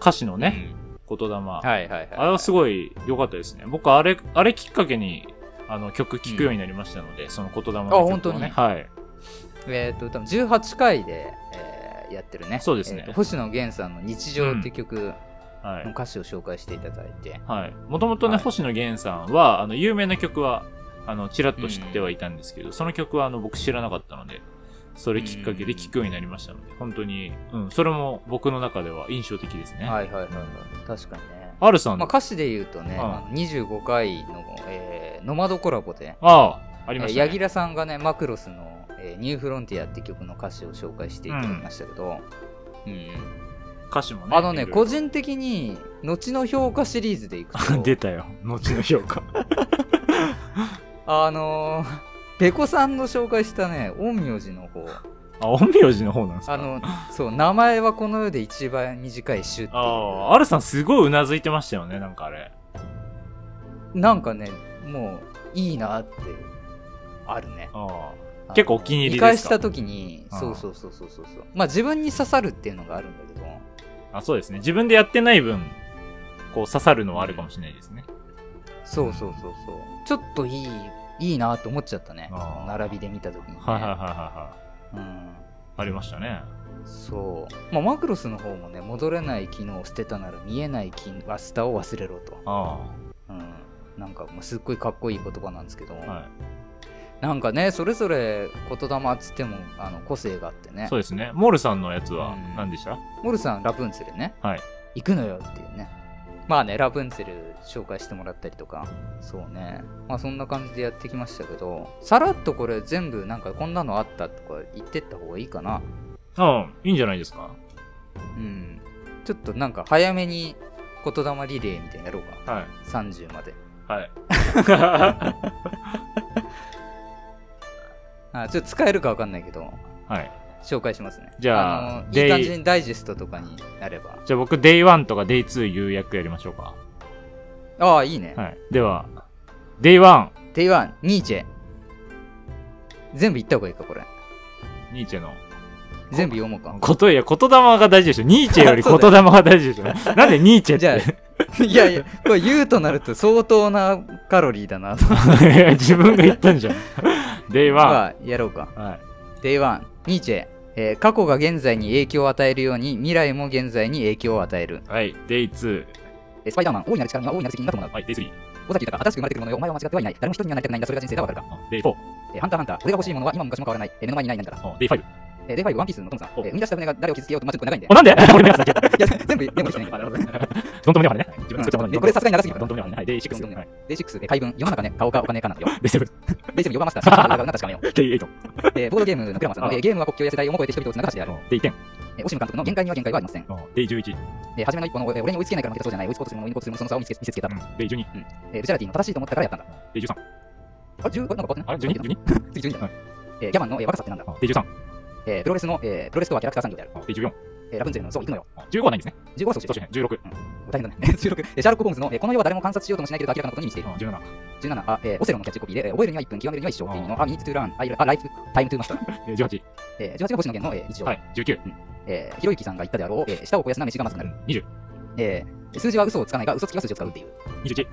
Speaker 2: 歌詞のね、言霊。
Speaker 1: うんはいはいはい。
Speaker 2: あれはすごい良かったですね。僕、あれ、あれきっかけに、あの、曲聴くようになりましたので、その言霊の曲を、ね。
Speaker 1: あ本当に？
Speaker 2: はい。
Speaker 1: えっ、と、多分18回で、えーやってるね。
Speaker 2: そうですね
Speaker 1: えーと星野源さんの日常って曲
Speaker 2: はい
Speaker 1: の。歌詞を紹介していただいて。
Speaker 2: はい。もともとね、
Speaker 1: はい
Speaker 2: 星野源さんは、あの、有名な曲は、あの、ちらっと知ってはいたんですけど、その曲は、あの、僕知らなかったので、それきっかけで聴くようになりましたので、本当に、うん、それも僕の中では印象的ですね。
Speaker 1: はいはいはいはい。確かにね。
Speaker 2: R さん、
Speaker 1: まあ、歌詞で言うとね、
Speaker 2: うん
Speaker 1: あの25回の、えーノマドコラボで、
Speaker 2: ああ、あり
Speaker 1: えー
Speaker 2: ましたね。
Speaker 1: 柳楽さんがね、マクロスの、えーニューフロンティアって曲の歌詞を紹介していただきましたけど、うん
Speaker 2: 歌詞もね。
Speaker 1: あのね、個人的に、後の評価シリーズでいくと、
Speaker 2: 出たよ。後の評価。
Speaker 1: あのー、ペコさんの紹介したね、陰陽師の方、
Speaker 2: あ、陰陽師の方なんですか？
Speaker 1: あの、そう、名前はこの世で一番短い種って。
Speaker 2: ああ、R さんすごいうなずいてましたよね、なんかあれ。
Speaker 1: なんかね、もう、いいなって、あるね。
Speaker 2: あ
Speaker 1: あ
Speaker 2: 結構お気に入り
Speaker 1: 見
Speaker 2: ですか？
Speaker 1: 返した時に、そうそうそうそうそう。まあ自分に刺さるっていうのがあるんだけど、
Speaker 2: あ。あ、そうですね。自分でやってない分、こう刺さるのはあるかもしれないですね。
Speaker 1: そうそうそうそう。ちょっといい、いいなと思っちゃったね並びで見た時に、ね。
Speaker 2: はいはいはいは
Speaker 1: うん。
Speaker 2: い。ありましたね。
Speaker 1: そう。まあマクロスの方もね、戻れない機能を捨てたなら見えないキンワスタを忘れろと。
Speaker 2: あ
Speaker 1: うん。なんか、もうすっごいかっこいい言葉なんですけど、
Speaker 2: あ。はい。
Speaker 1: なんかね、それぞれ言霊っつってもあの個性があってね
Speaker 2: そう。ですね。モールさんのやつは
Speaker 1: うん
Speaker 2: 何でした、
Speaker 1: モルさん、ラプンツェルね。
Speaker 2: はい。
Speaker 1: 行くのよっていうね。まあね、ラプンツェル紹介してもらったりとか、そうね。まあそんな感じでやってきましたけど、さらっとこれ全部なんかこんなのあったとか言ってった方がいいかな。
Speaker 2: ああ、いいんじゃないですか？
Speaker 1: うん。ちょっとなんか早めに言霊リレーみたいにやろうか。
Speaker 2: はい。
Speaker 1: 30まで。
Speaker 2: はい。
Speaker 1: あちょっと使えるかわかんないけど、
Speaker 2: はい。
Speaker 1: 紹介しますね。
Speaker 2: じゃあ
Speaker 1: のい
Speaker 2: デイ
Speaker 1: い感じにダイジェストとかになれば。
Speaker 2: じゃあ僕、Day1 とか Day2 要約やりましょうか。
Speaker 1: ああ、いいね。
Speaker 2: はい。では、Day1、
Speaker 1: Day One、ニーチェ。全部言った方がいいか、これ。
Speaker 2: ニーチェの。
Speaker 1: 全部読もうか。
Speaker 2: こといや、言霊が大事でしょ。ニーチェより言霊が大事でしょ。なんでニーチェ
Speaker 1: じゃ
Speaker 2: って。
Speaker 1: あ、いやいや、これ言うとなると相当なカロリーだなと。
Speaker 2: 自分が言ったんじゃん。Day1。は
Speaker 1: まあ、やろうか。
Speaker 2: い。
Speaker 1: Day One、ニーチェ。えー過去が現在に影響を与えるように、未来も現在に影響を与える。
Speaker 2: はい。Day2。
Speaker 1: えースパイダーマン、大いなる力には大いなる責任が伴う。
Speaker 2: はい。Day3。
Speaker 1: 尾崎豊、新しく生まれてくるものよ、お前は間違ってはいない。誰も一人にはなりたくないんだ、それが人生だわかるか。
Speaker 2: Day4。
Speaker 1: えーハンターハンター、俺が欲しいものは今も昔も変わらない。えー目の前にない何かだ。
Speaker 2: Day5。
Speaker 1: えー Day Five、ワンピースのトムさん。えー生み出した船が誰を傷つけようと、まあちょっと長いんで
Speaker 2: お、。なんで？俺のやつだけ。
Speaker 1: いや、全部、でもできてない。
Speaker 2: どんともねはね。自分で作ったもの
Speaker 1: これさすがに長すぎる
Speaker 2: どんともねはね。はい。Day6。はい。
Speaker 1: デイシックス、えー回文、世の中ね、顔かお金かなんだよ。
Speaker 2: Day7。
Speaker 1: デイセブン、ヨガマスター、なったしかめよ。
Speaker 2: Day8。
Speaker 1: えーボードゲームのクラマスの、えーゲームは国境や世代をも超えて人々をつなぐ橋である。
Speaker 2: Day10。
Speaker 1: えーオシム監督の限界には限界はありません。
Speaker 2: Day11。
Speaker 1: えー初めの一歩の、えー俺に追いつけないから負けたそうじゃない。追いつこうとする者を追い抜こうとする者その差を見せつけた。
Speaker 2: Day12。
Speaker 1: えールチャラティの正しいと思ったからやったんだ。
Speaker 2: Day13。
Speaker 1: あ、10、あなんか変わってない？
Speaker 2: あれ ?12?12?
Speaker 1: 次12だ
Speaker 2: はい。
Speaker 1: えーギャバンの、えー若さってなんだ
Speaker 2: ？Day13。
Speaker 1: えープロレスの、えープロレスとはキャラクター産業である。
Speaker 2: Day14。
Speaker 1: えーラプンツェルの、そう、行くのよ。
Speaker 2: 15はないんですね。
Speaker 1: 15はそっち
Speaker 2: そして16。
Speaker 1: 大変だね。16、えーシャーロック・ホームズの、えーこの世は誰も観察しようともしないけれど明らかなことに見せている。
Speaker 2: 17。
Speaker 1: 17、あ、えーオセロのキャッチコピーで、えー覚えるには1分、極めるには一生っていう意味の、あ、need to learn, I, a life, time to master。
Speaker 2: えー18。
Speaker 1: えー18が星野源の、えー日常。
Speaker 2: はい。19。
Speaker 1: えーひろゆきさんが言ったであろう、えー舌を肥やすな飯がまずくなる。
Speaker 2: 20。
Speaker 1: えー数字は嘘をつかないが、嘘つきは数字を使うっていう。
Speaker 2: 21。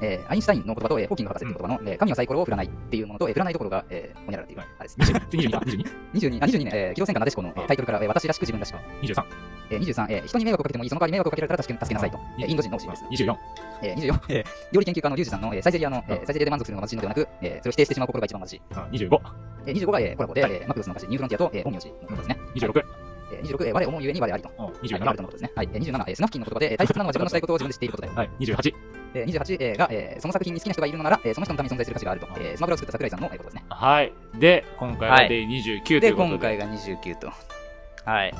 Speaker 1: ええーアインシュタインの言葉と、えーホーキング博士の言葉の、えー神はサイコロを振らないっていうものと、えー振らないところが、えー、ほにゃららっていう、
Speaker 2: はい
Speaker 1: あれです。
Speaker 2: 22か 22?
Speaker 1: 22、あ、22ね、えー、機動戦艦なでしこの、えータイトルから、えー私らしく自分らしく。
Speaker 2: 23。
Speaker 1: えー、23、えー人に迷惑をかけてもいい、その代わり迷惑をかけられたら助け助けなさいと。えーインド人の教えです。
Speaker 2: 24。
Speaker 1: えー、24、えー料理研究家のリュウジさんの、えーサイゼリアの、えーサイゼリアで満足するのが貧しいのではなく、えーそれを否定してしまう心が一番貧しい。
Speaker 2: あ25。
Speaker 1: えー、25が、えーコラボで、えーマクロスの歌詞、ニューフロンティアと、えー、本名字のことですね。
Speaker 2: 26。
Speaker 1: えー、26、えー我思うゆえに我ありと。
Speaker 2: お
Speaker 1: はい、
Speaker 2: 27。
Speaker 1: ナルトのことですね。はい、えー、27、えースナフキンの言葉で、えー大切なのは自分のしたいことを自分で知っていることだよ。
Speaker 2: はい、28。
Speaker 1: えー、28、えーが、えーその作品に好きな人がいるのなら、えーその人のために存在する価値があると。えースマブラを作った桜井さんのえーことですね。
Speaker 2: はい。で、今回は
Speaker 1: はい
Speaker 2: で29とい
Speaker 1: で、
Speaker 2: うことで。
Speaker 1: 今回が29と。はい。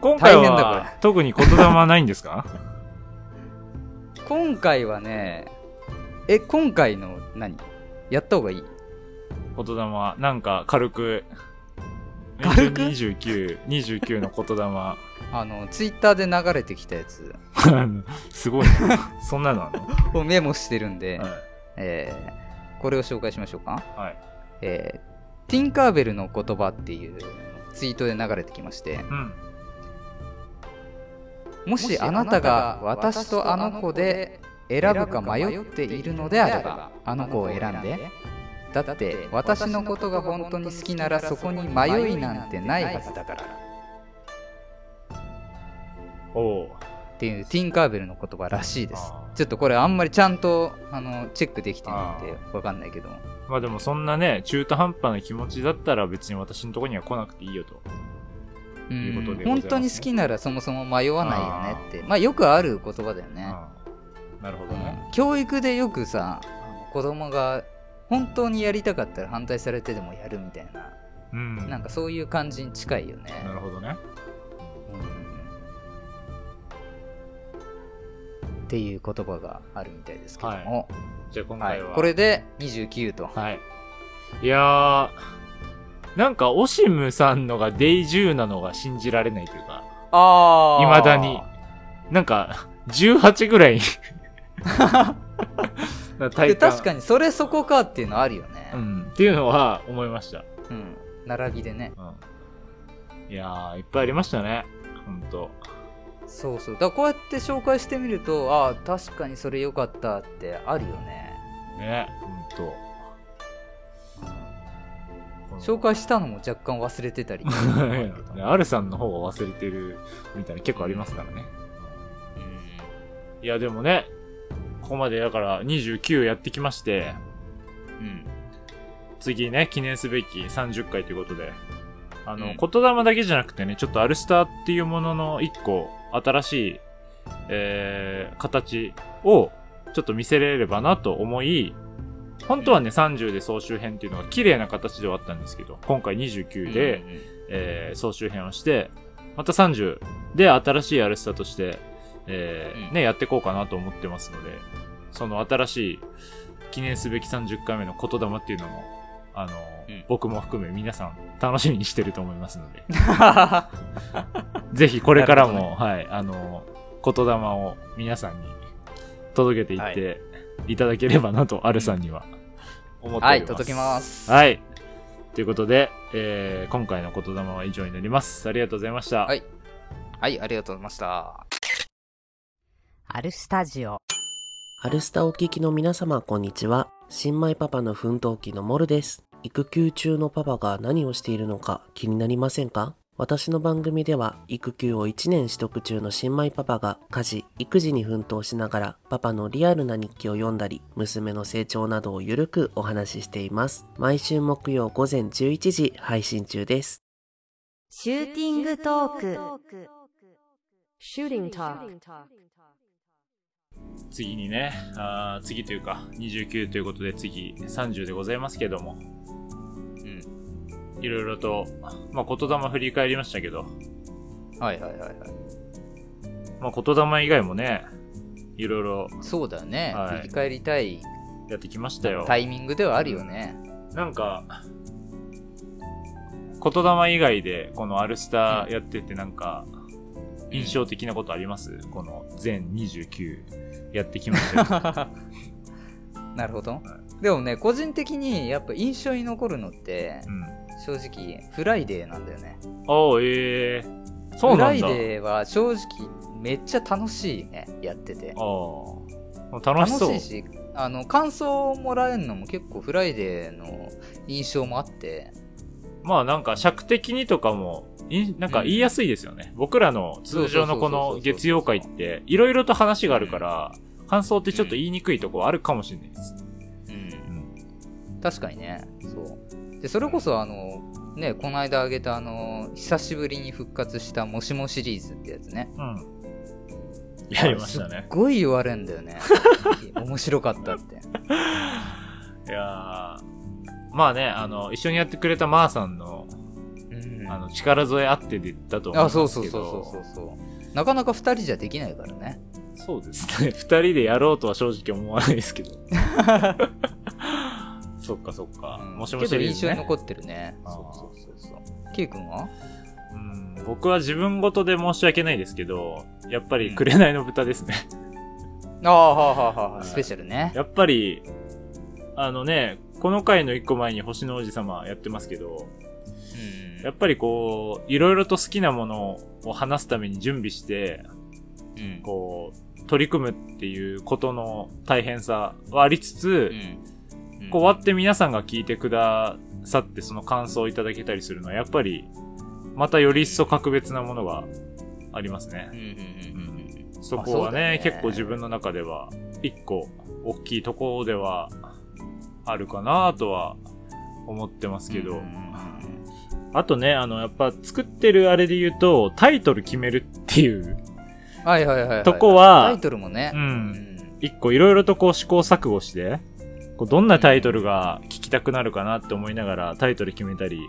Speaker 2: 今回は
Speaker 1: れ
Speaker 2: 特に言霊はないんですか？
Speaker 1: 今回はね、え、今回の何？やった方がいい？
Speaker 2: 言霊は、なんか軽く、
Speaker 1: 軽く
Speaker 2: 29、29の言霊。
Speaker 1: あの、ツイッターで流れてきたやつ
Speaker 2: すごいな。そんなのあんの？
Speaker 1: をメモしてるんで、
Speaker 2: はい。
Speaker 1: えーこれを紹介しましょうか。
Speaker 2: はい。
Speaker 1: えーティンカーベルの言葉っていうツイートで流れてきまして、
Speaker 2: うん。
Speaker 1: もしあなたが私とあの子で選ぶか迷っているのであれば、あの子を選んで。だって私のことが本当に好きならそこに迷いなんてないはずだから。
Speaker 2: おお
Speaker 1: っていうティンカーベルの言葉らしいです。ちょっとこれあんまりちゃんとあのチェックできてないんでわかんないけど。
Speaker 2: まあでもそんなね、中途半端な気持ちだったら別に私のところには来なくていいよと。
Speaker 1: う
Speaker 2: いうことで
Speaker 1: 本当に好きならそもそも迷わないよねって。まあよくある言葉だよね、
Speaker 2: うん。なるほどね。
Speaker 1: うん。教育でよくさ子供が本当にやりたかったら反対されてでもやるみたいな、
Speaker 2: うん。
Speaker 1: なんかそういう感じに近いよね
Speaker 2: なるほどね。
Speaker 1: うんっていう言葉があるみたいですけども、
Speaker 2: じゃあ今
Speaker 1: はい
Speaker 2: 回は。
Speaker 1: これで29と、
Speaker 2: はい。いやー、なんかオシムさんのがデイ10なのが信じられないというか、
Speaker 1: あ
Speaker 2: 未だに。なんか、18ぐらい な体
Speaker 1: で
Speaker 2: 感。
Speaker 1: 確かにそれそこかっていうのあるよね
Speaker 2: うん。っていうのは思いました。
Speaker 1: うん、並びでね
Speaker 2: うん。いやー、いっぱいありましたね。ほんと。
Speaker 1: そうそうだからこうやって紹介してみるとああ確かにそれ良かったってあるよね
Speaker 2: ね、ほんと。
Speaker 1: 紹介したのも若干忘れてたり
Speaker 2: ねアルさんの方が忘れてるみたいな結構ありますからね。いや、でもね、ここまでだから29やってきまして、
Speaker 1: うん、うん
Speaker 2: 次ね、記念すべき30回ということで、あの、
Speaker 1: うん。
Speaker 2: 言霊だけじゃなくてね、ちょっとアルスターっていうものの一個、新しい、えー、形を、ちょっと見せれればなと思い、本当はね、30で総集編っていうのが綺麗な形ではあったんですけど、今回29で、
Speaker 1: うんうん
Speaker 2: えー総集編をして、また30で新しいアルスタとして、えー
Speaker 1: うん
Speaker 2: ね、やっていこうかなと思ってますので、その新しい記念すべき30回目の言霊っていうのも、あの、
Speaker 1: うん。
Speaker 2: 僕も含め皆さん楽しみにしてると思いますので、ぜひこれからも、はい、あの、言霊を皆さんに届けていってい。ただければなと、アルさんには。思っております。
Speaker 1: はい届きます。
Speaker 2: はい。ということで、えー今回の言霊は以上になります。ありがとうございました。
Speaker 1: はい。はいありがとうございました
Speaker 3: アルスタジオ。
Speaker 4: アルスタお聞きの皆様、こんにちは。新米パパの奮闘記のモルです。育休中のパパが何をしているのか気になりませんか？私の番組では育休を1年取得中の新米パパが家事、育児に奮闘しながらパパのリアルな日記を読んだり娘の成長などをゆるくお話ししています。毎週木曜午前11時配信中です。
Speaker 3: シューティングトーク。
Speaker 5: Shooting talk.
Speaker 2: 次にね、あー次というか、29ということで次30でございますけども、
Speaker 1: うん。
Speaker 2: いろいろと、まあ、言霊振り返りましたけど、
Speaker 1: はいはいはいはい。
Speaker 2: まあ、言霊以外もね、いろいろ
Speaker 1: そうだよね、
Speaker 2: はい。
Speaker 1: 振り返りたい。
Speaker 2: やってきましたよ。
Speaker 1: タイミングではあるよね、
Speaker 2: なんか、言霊以外で、このアルスターやっててなんか、印象的なことあります、この全29やってきましたよ。
Speaker 1: なるほど、でもね個人的にやっぱ印象に残るのって
Speaker 2: うん。
Speaker 1: 正直フライデーなんだよね
Speaker 2: ああ、ええそう
Speaker 1: フラ
Speaker 2: なんだ。
Speaker 1: イデーは正直めっちゃ楽しいねやってて
Speaker 2: ああ。楽しそう。
Speaker 1: 楽しいし、あの、感想をもらえるのも結構フライデーの印象もあって、
Speaker 2: まあなんか尺的にとかも、いなんか言いやすいですよね。僕らの通常のこの月曜会って、いろいろと話があるから、感想ってちょっと言いにくいとこあるかもしれないです。
Speaker 1: うん。
Speaker 2: うん。
Speaker 1: 確かにね。そう。で、それこそあの、ね、この間あげたあの、久しぶりに復活したもしもシリーズってやつね。
Speaker 2: うん。やりましたね
Speaker 1: すっ。ごい言われんだよね。面白かったって。
Speaker 2: いやーまあね、あの、一緒にやってくれたまーさんの、
Speaker 1: うん。
Speaker 2: あの、力添えあってで言ったと思い
Speaker 1: あ、
Speaker 2: ます
Speaker 1: そう
Speaker 2: けど。
Speaker 1: そうそうそうそうそう。なかなか二人じゃできないからね。
Speaker 2: そうですね。二人でやろうとは正直思わないですけど。そっかそっか。
Speaker 1: うん
Speaker 2: もしもしね。
Speaker 1: 印象に残ってるね。そうそうそうそう。ケイ君は？
Speaker 2: うん、僕は自分ごとで申し訳ないですけど、やっぱり紅の豚ですね。
Speaker 1: ああ、はあはあはあ、
Speaker 2: はい
Speaker 1: スペシャルね。
Speaker 2: やっぱり、あのね、この回の一個前に星の王子様やってますけど、
Speaker 1: うん。
Speaker 2: やっぱりこう、いろいろと好きなものを話すために準備して、
Speaker 1: うん。
Speaker 2: こう、取り組むっていうことの大変さはありつつ、
Speaker 1: うん。
Speaker 2: こう終わって皆さんが聞いてくださってその感想をいただけたりするのは、やっぱり、またより一層格別なものがありますね。そこはね
Speaker 1: ね
Speaker 2: 結構自分の中では、一個、大きいところでは、あるかなとは思ってますけど、
Speaker 1: うんうんうん
Speaker 2: あとね、あの、やっぱ作ってるあれで言うと、タイトル決めるっていう、
Speaker 1: はいはいはいはい。
Speaker 2: とこは
Speaker 1: タイトルもね。
Speaker 2: う。
Speaker 1: うんん。
Speaker 2: 一個いろいろとこう試行錯誤して、こうどんなタイトルが聞きたくなるかなって思いながらタイトル決めたり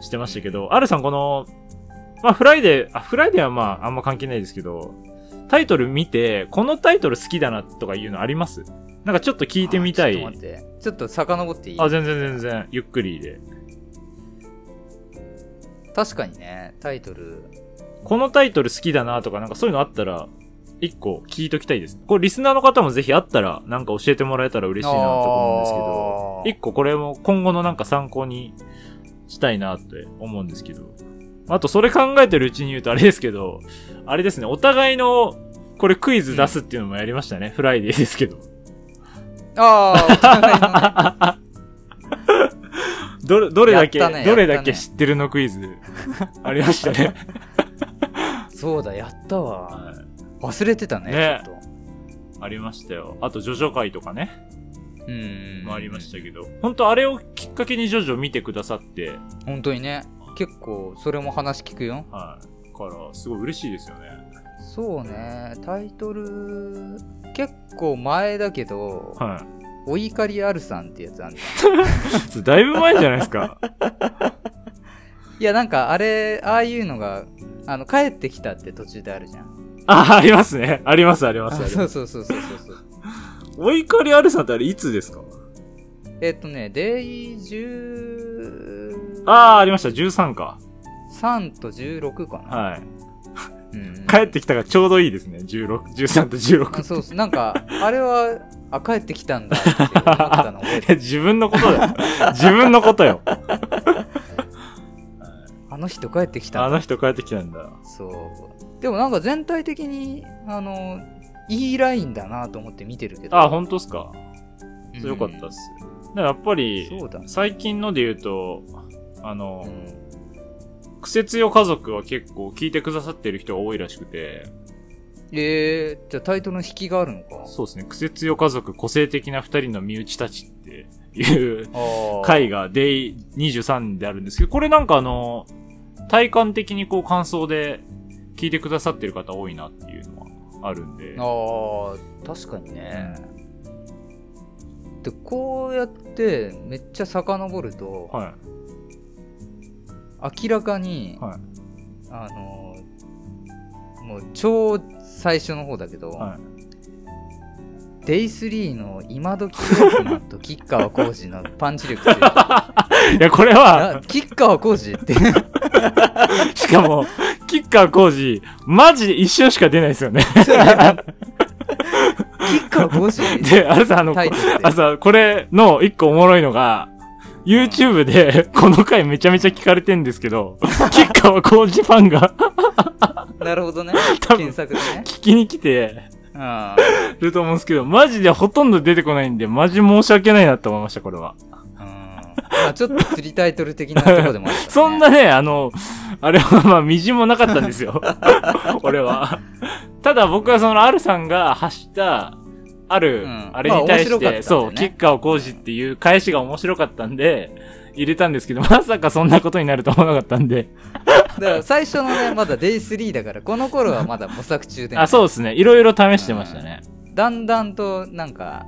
Speaker 2: してましたけど、アルさんこの、まあフライデー、あ、フライデーはまああんま関係ないですけど、タイトル見て、このタイトル好きだなとかいうのあります？なんかちょっと聞いてみたい。
Speaker 1: ちょっと待って。ちょっと遡っていい？
Speaker 2: あ、全然全然、ゆっくりで。
Speaker 1: 確かにね、タイトル。
Speaker 2: このタイトル好きだなとか、なんかそういうのあったら、一個聞いときたいです。これリスナーの方もぜひあったら、なんか教えてもらえたら嬉しいなと思うんですけど、一個これも今後のなんか参考にしたいなって思うんですけど。あとそれ考えてるうちに言うとあれですけど、あれですね、お互いのこれクイズ出すっていうのもやりましたね。フライデーですけど。
Speaker 1: ああ、お互いのね。
Speaker 2: どれ、どれだけ、
Speaker 1: ね
Speaker 2: どれだけ知ってるのクイズ、ありましたね。
Speaker 1: そうだ、やったわ。
Speaker 2: はい
Speaker 1: 忘れてたね、
Speaker 2: ね
Speaker 1: ちょっ
Speaker 2: ありましたよ。あと、ジョジョ会とかね、
Speaker 1: と。うん。
Speaker 2: もありましたけど。本当あれをきっかけにジョジョ見てくださって、
Speaker 1: 本当にね。結構、それも話聞くよ。
Speaker 2: はい。から、すごい嬉しいですよね。
Speaker 1: そうね、タイトル、結構前だけど、
Speaker 2: は
Speaker 1: お怒りあるさんってやつあんだ。
Speaker 2: い。だいぶ前じゃないですか。
Speaker 1: いや、なんか、あれ、ああいうのが、あの、帰ってきたって途中であるじゃん。
Speaker 2: あ、ありますね。あります、あります。
Speaker 1: そうそうそうそうそうそう。
Speaker 2: お怒りあるさんってあれいつですか？
Speaker 1: えっとね、デイ13
Speaker 2: ああ、ありました。13か。
Speaker 1: と16かな。
Speaker 2: はい。
Speaker 1: うん
Speaker 2: 帰ってきたがちょうどいいですね。16、13と16。
Speaker 1: あそうそう、なんか、あれは、あ、帰ってきたんだって思ったの
Speaker 2: 自分のことだよ。自分のことよ。
Speaker 1: あの人帰ってきたんだ。
Speaker 2: あの人帰ってきたんだ。
Speaker 1: そう。でもなんか全体的に、あの、いいラインだなと思って見てるけど。
Speaker 2: あ、本当っすか？よかったっす。だからやっぱり
Speaker 1: ね、
Speaker 2: 最近ので言うと、あの
Speaker 1: う、ん
Speaker 2: クセ強家族は結構聞いてくださってる人が多いらしくて、
Speaker 1: えー、じゃあタイトルの引きがあるのか
Speaker 2: そうですね、クセ強家族個性的な二人の身内たちっていう回が Day23 であるんですけど、これなんかあの、体感的にこう感想で聞いてくださってる方多いなっていうのはあるんで。
Speaker 1: あー確かにね。で、こうやってめっちゃ遡ると、
Speaker 2: は
Speaker 1: 明らかに、
Speaker 2: い。はい。
Speaker 1: あの、もう超最初の方だけど、
Speaker 2: はい。
Speaker 1: デイ3の今時ロックマンと吉川浩司のパンチ力強い。
Speaker 2: いや、これは、
Speaker 1: あ吉川浩司って、
Speaker 2: しかも、キッカー工事、マジで一瞬しか出ないですよね。
Speaker 1: 吉川浩司
Speaker 2: で、あれさ、あの、あさ、これの一個おもろいのが、YouTube でこの回めちゃめちゃ聞かれてんですけど、キッカー工事ファンが
Speaker 1: なるほどね。
Speaker 2: 多分
Speaker 1: 検索でね。
Speaker 2: 聞きに来て、
Speaker 1: うん。
Speaker 2: ると思うんですけど、マジでほとんど出てこないんで、マジ申し訳ないなって思いました、これは。
Speaker 1: うん。まあちょっと釣りタイトル的なとこでもあね。
Speaker 2: そんなね、あの、あれはまあ、みじんもなかったんですよ。俺は。ただ僕はその、アルさんが発した、ある、
Speaker 1: うん
Speaker 2: あれに対して、
Speaker 1: まあね
Speaker 2: そう、吉川浩司っていう返しが面白かったんで、入れたんですけど、まさかそんなことになると思わなかったんで。
Speaker 1: だから最初のね、まだ Day3 だから、この頃はまだ模索中で、ね、
Speaker 2: あ、そうですね。いろいろ試してましたね。
Speaker 1: だんだんと、なんか、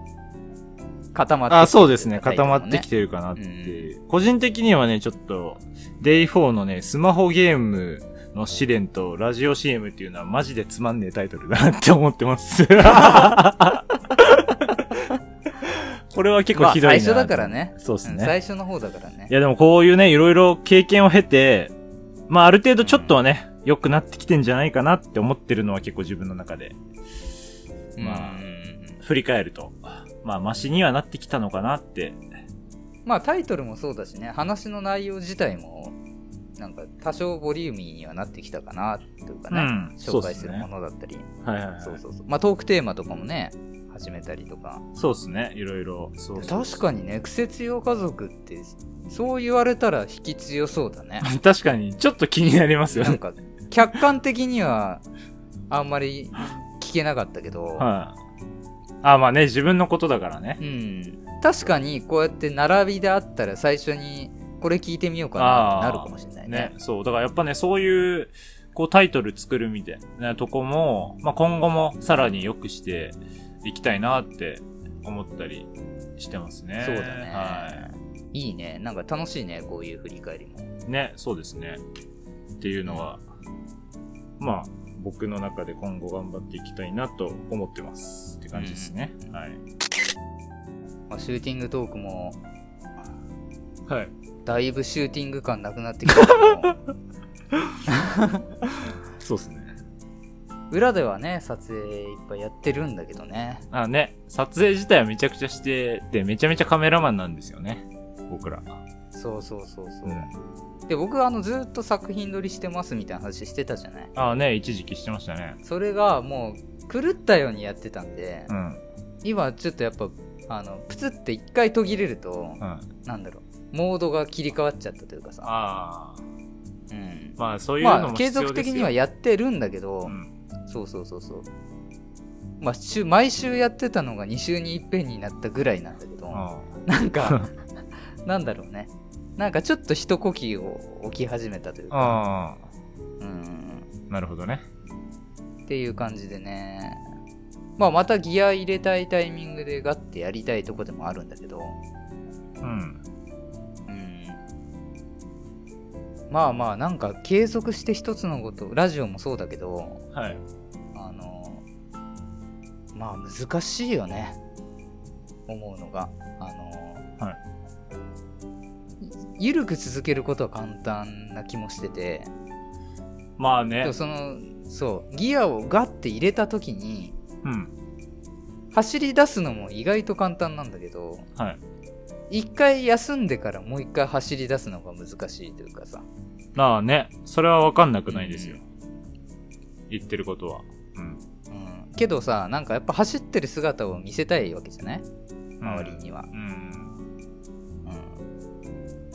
Speaker 1: 固まって
Speaker 2: あ、そうですね。固まってきてるかなって。
Speaker 1: う
Speaker 2: 個人的にはね、ちょっと、Day4 のね、スマホゲームの試練とラジオ CM っていうのはマジでつまんねえタイトルだなって思ってます。これは結構ひどいな、
Speaker 1: まあ、最初だからね。
Speaker 2: そうですね。
Speaker 1: ん最初の方だからね
Speaker 2: い。やでもこういうね、いろいろ経験を経て、まあある程度ちょっとはね、良くなってきてんじゃないかなって思ってるのは結構自分の中で、まあ
Speaker 1: うん
Speaker 2: 振り返ると、まあマシにはなってきたのかなって。
Speaker 1: まあタイトルもそうだしね、話の内容自体も、なんか多少ボリューミーにはなってきたかな、というかね、
Speaker 2: うん
Speaker 1: 紹介するものだったり、
Speaker 2: はいはいはい。
Speaker 1: そうそうそう。まあトークテーマとかもね、始めたりとか。
Speaker 2: そうですね、いろいろ。
Speaker 1: 確かにね、クセ強家族って、そう言われたら引き強そうだね。
Speaker 2: に。確かに、ちょっと気になりますよね。
Speaker 1: なんか、客観的には、あんまり聞けなかったけど、
Speaker 2: はい。あ、まあね、自分のことだからね。
Speaker 1: うん。確かに、こうやって並びであったら最初に、これ聞いてみようかなってなるかもしれないね。
Speaker 2: ね、そう。だからやっぱね、そういう、こうタイトル作るみたいなとこも、まあ今後もさらに良くしていきたいなって思ったりしてますね。
Speaker 1: そうだね。、
Speaker 2: はい
Speaker 1: いね。なんか楽しいね、こういう振り返りも。
Speaker 2: い。ね、そうですね。っていうのは、まあ、僕の中で今後頑張っていきたいなと思ってます。って感じですね。はい。
Speaker 1: まあ、シューティングトークも、
Speaker 2: はい。
Speaker 1: だいぶシューティング感なくなってきた
Speaker 2: そうですね。
Speaker 1: 裏ではね、撮影いっぱいやってるんだけどね。
Speaker 2: あね、撮影自体はめちゃくちゃしてて、めちゃめちゃカメラマンなんですよね。僕ら。
Speaker 1: そうそうそうそう。
Speaker 2: うん。
Speaker 1: で、僕はあの、ずっと作品撮りしてますみたいな話してたじゃない？
Speaker 2: あね、一時期してましたね。
Speaker 1: それがもう、狂ったようにやってたんで、
Speaker 2: うん。
Speaker 1: 今ちょっとやっぱ、あの、プツって一回途切れると、
Speaker 2: うん。
Speaker 1: なんだろう、モードが切り替わっちゃったというかさ。
Speaker 2: ああ。
Speaker 1: うん。
Speaker 2: まあ、そういうのも
Speaker 1: まあ、継続的にはやってるんだけど、
Speaker 2: うん。
Speaker 1: そうそうそうそう。まあ、週毎週やってたのが2週に一遍になったぐらいなんだけど、
Speaker 2: あ
Speaker 1: なんか、なんだろうね。なんかちょっと一呼吸を置き始めたというか、
Speaker 2: あ
Speaker 1: うん、
Speaker 2: ー。なるほどね。
Speaker 1: っていう感じでね。まあ、またギア入れたいタイミングでガッてやりたいとこでもあるんだけど、
Speaker 2: うん。
Speaker 1: まあまあ、なんか継続して一つのこと、ラジオもそうだけど、
Speaker 2: はい。
Speaker 1: あの、まあ難しいよね。思うのが。あの、
Speaker 2: はい
Speaker 1: ゆるく続けることは簡単な気もしてて、
Speaker 2: まあね。
Speaker 1: その、そう、ギアをガッて入れた時に、
Speaker 2: うん。
Speaker 1: 走り出すのも意外と簡単なんだけど、
Speaker 2: はい。
Speaker 1: 一回休んでからもう一回走り出すのが難しいというかさ。
Speaker 2: まあね。それはわかんなくないですよ。言ってることは。うん。
Speaker 1: うん。けどさ、なんかやっぱ走ってる姿を見せたいわけじゃない？周りには。
Speaker 2: うん。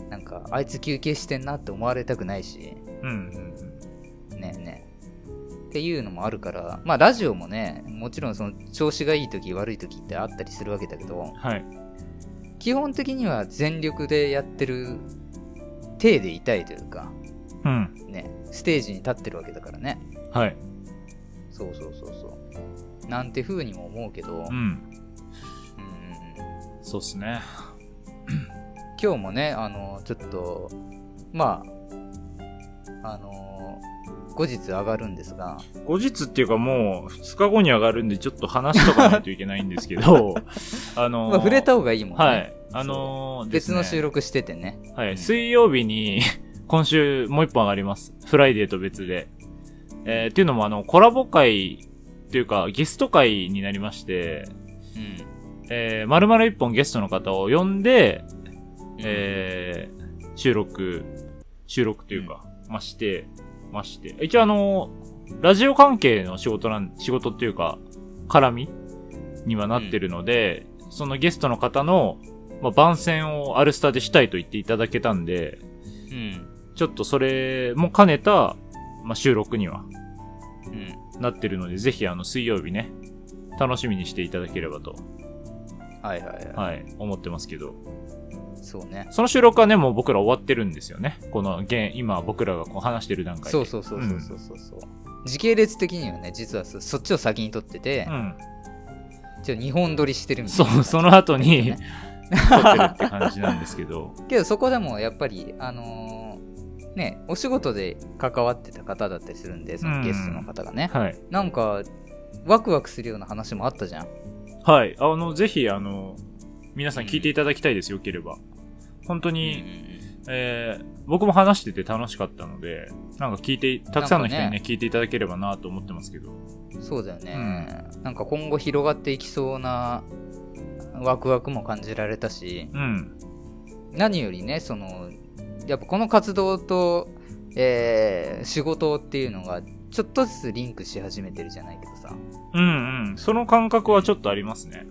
Speaker 1: うん。なんか、あいつ休憩してんなって思われたくないし、
Speaker 2: うん。うん。
Speaker 1: ねえねえ。っていうのもあるから、まあラジオもね、もちろんその調子がいい時悪い時ってあったりするわけだけど、
Speaker 2: はい。
Speaker 1: 基本的には全力でやってる体でいたいというか、
Speaker 2: うん。
Speaker 1: ね、ステージに立ってるわけだからね。
Speaker 2: はい。
Speaker 1: そうそうそうそう。なんて風にも思うけど、うんうん。
Speaker 2: そうっすね。
Speaker 1: 今日もね、あの、ちょっと、まあ、あの、後日上がるんですが、
Speaker 2: 後日っていうかもう、二日後に上がるんで、ちょっと話しとかないといけないんですけど、あのー
Speaker 1: まあ、触れた方がいいもんね。
Speaker 2: はい。あのーね
Speaker 1: 別の収録しててね。
Speaker 2: はい。水曜日に、今週もう一本上がります。フライデーと別で。えー、っていうのもあの、コラボ会っていうか、ゲスト会になりまして、
Speaker 1: うん。
Speaker 2: えー、丸々一本ゲストの方を呼んで、えー、収録、収録というか、まして、まして。一応あの、ラジオ関係の仕事なん、仕事っていうか、絡みにはなってるので、そのゲストの方の、まあ、番宣をアルスタでしたいと言っていただけたんで、
Speaker 1: うん。
Speaker 2: ちょっとそれも兼ねた、まあ、収録には
Speaker 1: うん。
Speaker 2: なってるので、ぜひあの水曜日ね、楽しみにしていただければと、
Speaker 1: はいはいはい。
Speaker 2: はい、思ってますけど。
Speaker 1: そうね。
Speaker 2: その収録はね、もう僕ら終わってるんですよね。この現、今僕らがこう話してる段階で。
Speaker 1: そうそうそうそうそうそうそう。時系列的にはね、実はそそっちを先に撮ってて
Speaker 2: う、ん。
Speaker 1: ちょ2本撮りしてるみたいな。
Speaker 2: そう、その後に、
Speaker 1: ね
Speaker 2: 撮ってるって感じなんですけど。
Speaker 1: けどそこでもやっぱり、あのーね、お仕事で関わってた方だったりするんで、そのゲストの方がね。
Speaker 2: はい。
Speaker 1: なんか、ワクワクするような話もあったじゃん。
Speaker 2: はい。あの、ぜひ、あの、皆さん聞いていただきたいです、よければ。本当に、えー、僕も話してて楽しかったので、なんか聞いて、たくさんの人にね、
Speaker 1: ね
Speaker 2: 聞いていただければなと思ってますけど。
Speaker 1: そうだよね、なんか今後広がっていきそうなワクワクも感じられたし、
Speaker 2: うん。
Speaker 1: 何よりね、その、やっぱこの活動と、えー仕事っていうのが、ちょっとずつリンクし始めてるじゃないけどさ。
Speaker 2: うんうん。その感覚はちょっとありますね。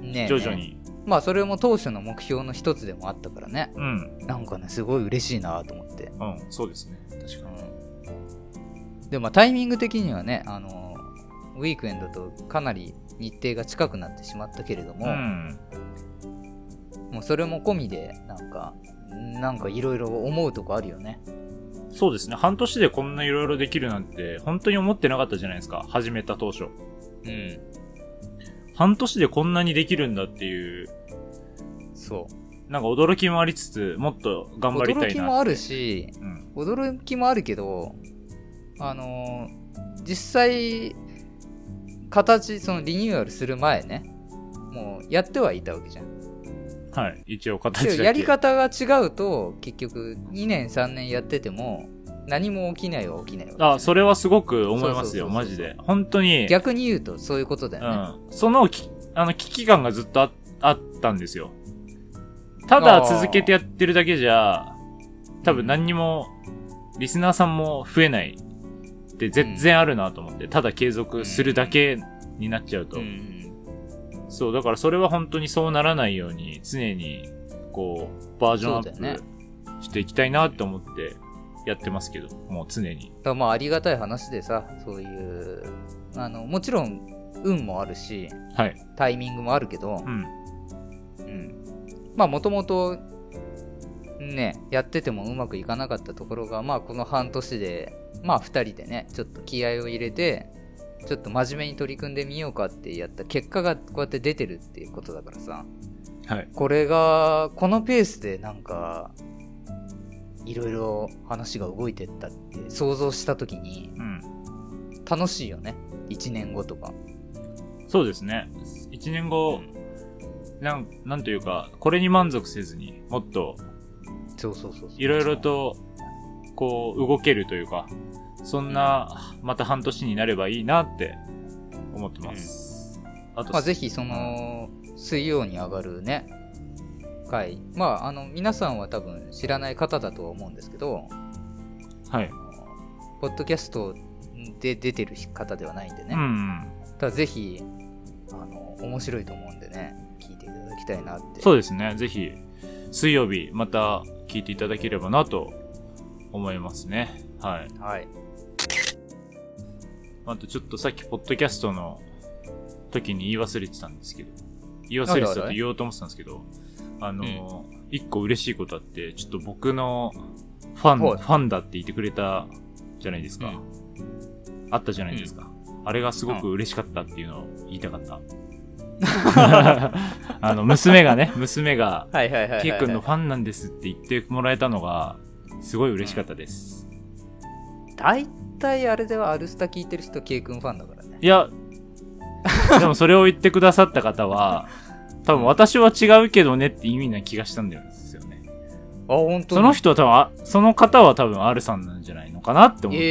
Speaker 1: ねえ
Speaker 2: 徐々。に。
Speaker 1: まあそれも当初の目標の一つでもあったからね。
Speaker 2: うん。
Speaker 1: なんかね、すごい嬉しいなと思って。
Speaker 2: うん、そうですね。確かに。
Speaker 1: うん。で、まあタイミング的にはね、あの、ウィークエンドとかなり日程が近くなってしまったけれども、
Speaker 2: うん。
Speaker 1: もうそれも込みで、なんか、なんかいろいろ思うとこあるよね。
Speaker 2: そうですね。半年でこんないろいろできるなんて、本当に思ってなかったじゃないですか。始めた当初。
Speaker 1: うん。
Speaker 2: 半年でこんなにできるんだっていう、
Speaker 1: そう。
Speaker 2: なんか驚きもありつつ、もっと頑張りたいなって。
Speaker 1: 驚きもあるし、
Speaker 2: うん。
Speaker 1: 驚きもあるけど、あのー実際、形、そのリニューアルする前ね、もうやってはいたわけじゃん。
Speaker 2: はい。一応形だけ。
Speaker 1: でやり方が違うと、結局2年3年やってても、何も起きないは起きない
Speaker 2: あ、それはすごく思いますよ、マジで。本当に。
Speaker 1: 逆に言うとそういうことだよね。
Speaker 2: うん。そのき、あの、危機感がずっとああったんですよ。ただ続けてやってるだけじゃ、多分何にも、リスナーさんも増えないって全然あるなと思って、ただ継続するだけになっちゃうと。
Speaker 1: うん
Speaker 2: そう、だからそれは本当にそうならないように、常に、こう、バージョンアップしていきたいなって思ってやってますけど、もう常に。
Speaker 1: だまあありがたい話でさ、そういう、あの、もちろん運もあるし、
Speaker 2: はい。
Speaker 1: タイミングもあるけど
Speaker 2: う、ん。
Speaker 1: うん。まあもともと、ね、やっててもうまくいかなかったところが、まあこの半年で、まあ二人でね、ちょっと気合を入れて、ちょっと真面目に取り組んでみようかってやった結果がこうやって出てるっていうことだからさ、
Speaker 2: はい。
Speaker 1: これが、このペースでなんか、いろいろ話が動いてったって想像したときに
Speaker 2: うん。
Speaker 1: 楽しいよね。1年後とか。
Speaker 2: そうですね。一年後、なん、なんというか、これに満足せずに、もっと、
Speaker 1: そうそうそう。
Speaker 2: いろいろと、こう、動けるというか、そんな、また半年になればいいなって、思ってます。あと、
Speaker 1: まあ、ぜひその、水曜に上がるね、回。まあ、あの、皆さんは多分知らない方だとは思うんですけど、
Speaker 2: はい。
Speaker 1: ポッドキャストで出てる方ではないんでね。
Speaker 2: うん。
Speaker 1: ただぜひ、あの、面白いと思うんでね、きたいなって。
Speaker 2: そうですね。ぜひ、水曜日、また聞いていただければなと思いますね。はい。
Speaker 1: はい。
Speaker 2: あとちょっとさっき、ポッドキャストの時に言い忘れてたんですけど、言い忘れ？てたと言おうと思ってたんですけど、あの、一個嬉しいことあって、ちょっと僕のファン、
Speaker 1: はい
Speaker 2: ファンだって言ってくれたじゃないですか。
Speaker 1: うん
Speaker 2: あったじゃないですか。あれがすごく嬉しかったっていうのを言いたかった。あの、娘がね、娘が、
Speaker 1: はいはいはいはい、はい。
Speaker 2: ケイ君のファンなんですって言ってもらえたのが、すごい嬉しかったです。
Speaker 1: 大体あれではアルスタ聞いてる人、ケイ君ファンだからね。
Speaker 2: いや、でもそれを言ってくださった方は、多分私は違うけどねって意味な気がしたんだよですよね。
Speaker 1: あ、本当
Speaker 2: その人は多分あ、その方は多分 R さんなんじゃないのかなって思ってるんで。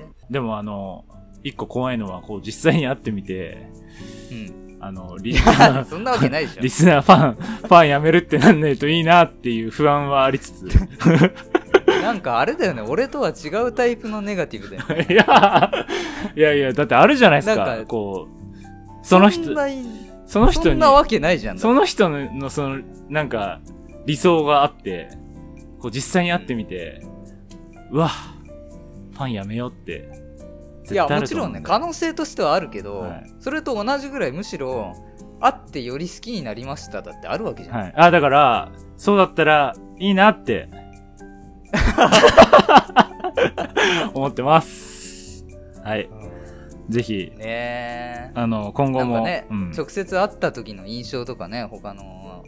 Speaker 1: え
Speaker 2: でもあの、一個怖いのは、こう実際に会ってみて、
Speaker 1: ー。うん。
Speaker 2: あの、リ
Speaker 1: そんなわけないでしょ
Speaker 2: リ。スナーファン、ファン辞めるってなんないといいなっていう不安はありつつ。
Speaker 1: なんかあれだよね、俺とは違うタイプのネガティブだよね。
Speaker 2: いや、いやいや、だってあるじゃないですか。
Speaker 1: なんか
Speaker 2: こその人
Speaker 1: そ
Speaker 2: の人に、
Speaker 1: そんなわけないじゃん。
Speaker 2: その人の、のその、なんか、理想があって、こう実際に会ってみて、うわ、ファンやめようって、絶
Speaker 1: いや、もちろ
Speaker 2: んんだよ
Speaker 1: 可能性としてはあるけど、
Speaker 2: はい
Speaker 1: それと同じぐらいむしろ、会ってより好きになりましただってあるわけじゃん。
Speaker 2: はい。あ、だから、そうだったら、いいなって、思ってます。はい。ぜひ、
Speaker 1: ねえ。
Speaker 2: あの、今後も、
Speaker 1: ね、
Speaker 2: うん。
Speaker 1: 直接会った時の印象とかね、他の、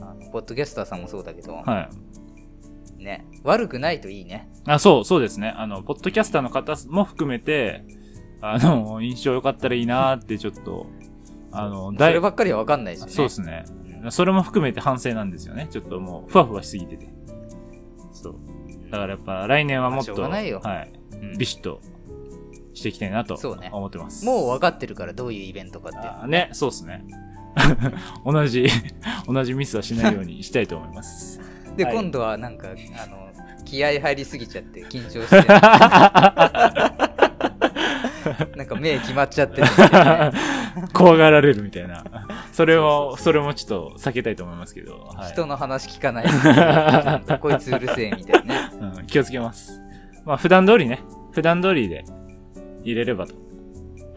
Speaker 1: あのポッドキャスターさんもそうだけど、
Speaker 2: はい。
Speaker 1: ね、悪くないといいね。
Speaker 2: あ、そう、そうですね。あの、ポッドキャスターの方も含めて、あの、印象良かったらいいなーってちょっと、あの、
Speaker 1: そればっかりは分かんないしね。
Speaker 2: そうですね。
Speaker 1: うん
Speaker 2: それも含めて反省なんですよね。ちょっともう、ふわふわしすぎてて。そう。だからやっぱ来年はもっと、はい。
Speaker 1: うん
Speaker 2: ビシッとしていきたいなと
Speaker 1: そうね
Speaker 2: 思ってます。
Speaker 1: もう分かってるから、どういうイベントかって
Speaker 2: ね、そうですね。同じ、同じミスはしないようにしたいと思います。
Speaker 1: で、
Speaker 2: はい
Speaker 1: 今度はなんか、あの、気合入りすぎちゃって緊張して、なんか目決まっちゃってて、
Speaker 2: 怖がられるみたいな。それを、それもちょっと避けたいと思いますけど。はい
Speaker 1: 人の話聞かない こいつうるせえみたいなね。
Speaker 2: うん、気をつけます。まあ、普段通りね、普段通りで入れればと。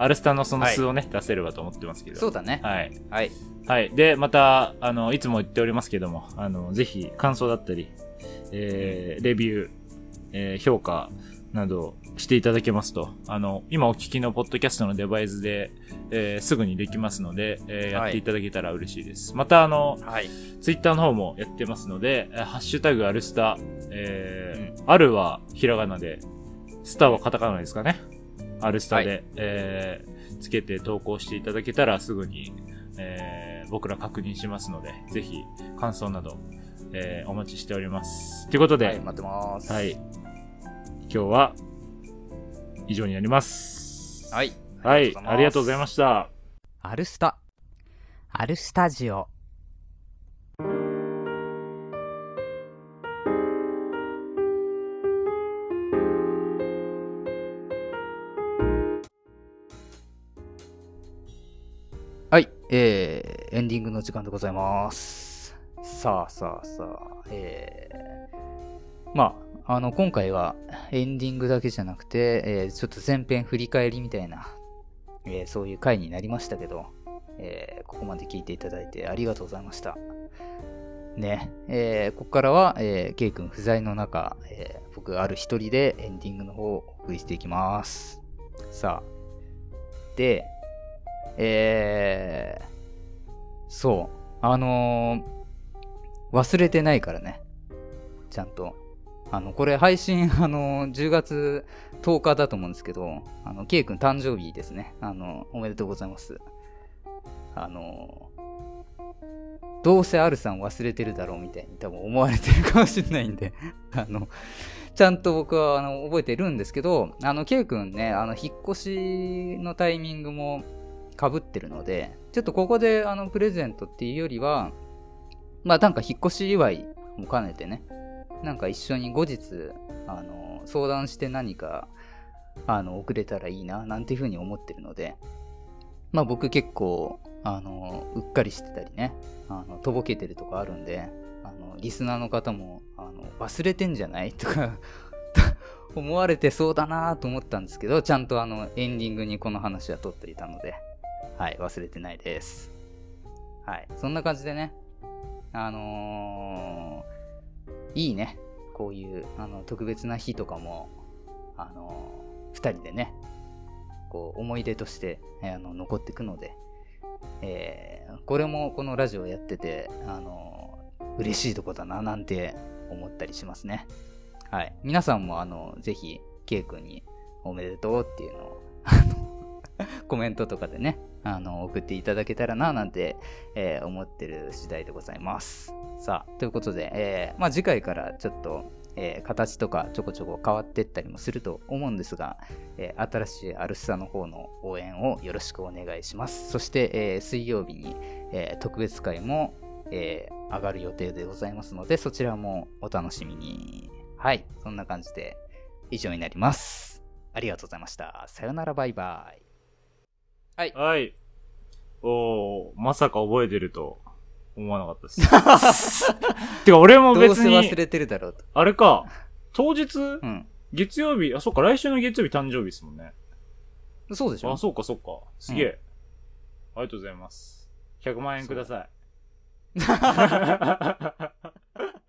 Speaker 2: アルスタのその素をね、出せればと思ってますけど。
Speaker 1: そうだね。
Speaker 2: はい。
Speaker 1: はい。
Speaker 2: はい。で、また、あの、いつも言っておりますけども、あの、ぜひ、感想だったり、えー、レビュー、えー、評価などしていただけますと、あの、今お聞きのポッドキャストのデバイスで、えー、すぐにできますので、えー、やっていただけたら嬉しいです。また、あの、
Speaker 1: はい。
Speaker 2: ツイッターの方もやってますので、えーハッシュタグアルスタ、えーあるはひらがなで、スターはカタカナですかね。アルスタで、
Speaker 1: は
Speaker 2: えーつけて投稿していただけたらすぐに、えー僕ら確認しますので、ぜひ感想など、えーお待ちしております。ということで、
Speaker 1: はい、待ってます。
Speaker 2: はい。今日は以上になります。
Speaker 1: はい。
Speaker 2: はい、ありがとうございま
Speaker 1: し
Speaker 2: した。
Speaker 3: アルスタ、アルスタジオ。
Speaker 1: えー、エンディングの時間でございます。さあさあさあ、えー、まあ、あの、今回はエンディングだけじゃなくて、えー、ちょっと前編振り返りみたいな、えー、そういう回になりましたけど、えーここまで聞いていただいてありがとうございました。ね、えーここからは、えー、ケイ君不在の中、えー僕ある一人でエンディングの方をお送りしていきます。さあ。で、えー、そう、あのー忘れてないからね。ちゃんと。あの、これ配信、あのー10月10日だと思うんですけど、あの、ケイ君誕生日ですね。あの、おめでとうございます。あのーどうせアルさん忘れてるだろうみたいに多分思われてるかもしれないんで、あの、ちゃんと僕はあの覚えてるんですけど、あの、ケイ君ね、あの、引っ越しのタイミングも被ってるので、ちょっとここであの、プレゼントっていうよりは、まあなんか引っ越し祝いも兼ねてね、なんか一緒に後日、あの、相談して何か、あの、送れたらいいな、なんていうふうに思ってるので、まあ僕結構、あの、うっかりしてたりね、あの、とぼけてるとこあるんで、あの、リスナーの方も、あの、忘れてんじゃない？とか、思われてそうだなと思ったんですけど、ちゃんとあの、エンディングにこの話は取っていたので、はい、忘れてないです。はい、そんな感じでね、あのーいいね。こういう、あの、特別な日とかも、あのー二人でね、こう、思い出として、あの、残っていくので、えーこれもこのラジオやってて、あのー嬉しいとこだな、なんて思ったりしますね。はい。皆さんも、あの、ぜひ、ケイ君におめでとうっていうのを、コメントとかでね、あの、送っていただけたらな、なんて、えー思ってる次第でございます。さあ、ということで、えーまあ次回からちょっと、えー形とかちょこちょこ変わってったりもすると思うんですが、えー新しいアルスサの方の応援をよろしくお願いします。そして、えー水曜日に、えー特別会も、えー上がる予定でございますので、そちらもお楽しみに。はい、そんな感じで以上になります。ありがとうございました。さよならバイバイ。はい。
Speaker 2: はい。おーまさか覚えてると思わなかったです。てか、俺も
Speaker 1: どう
Speaker 2: 別に、
Speaker 1: せ忘れてるだろうと。
Speaker 2: あれか、当日、
Speaker 1: うん。
Speaker 2: 月曜日、あ、そっか、来週の月曜日誕生日ですもんね。
Speaker 1: そうでしょ
Speaker 2: あ、そうか、そうか。すげえ、ありがとうございます。100万円ください。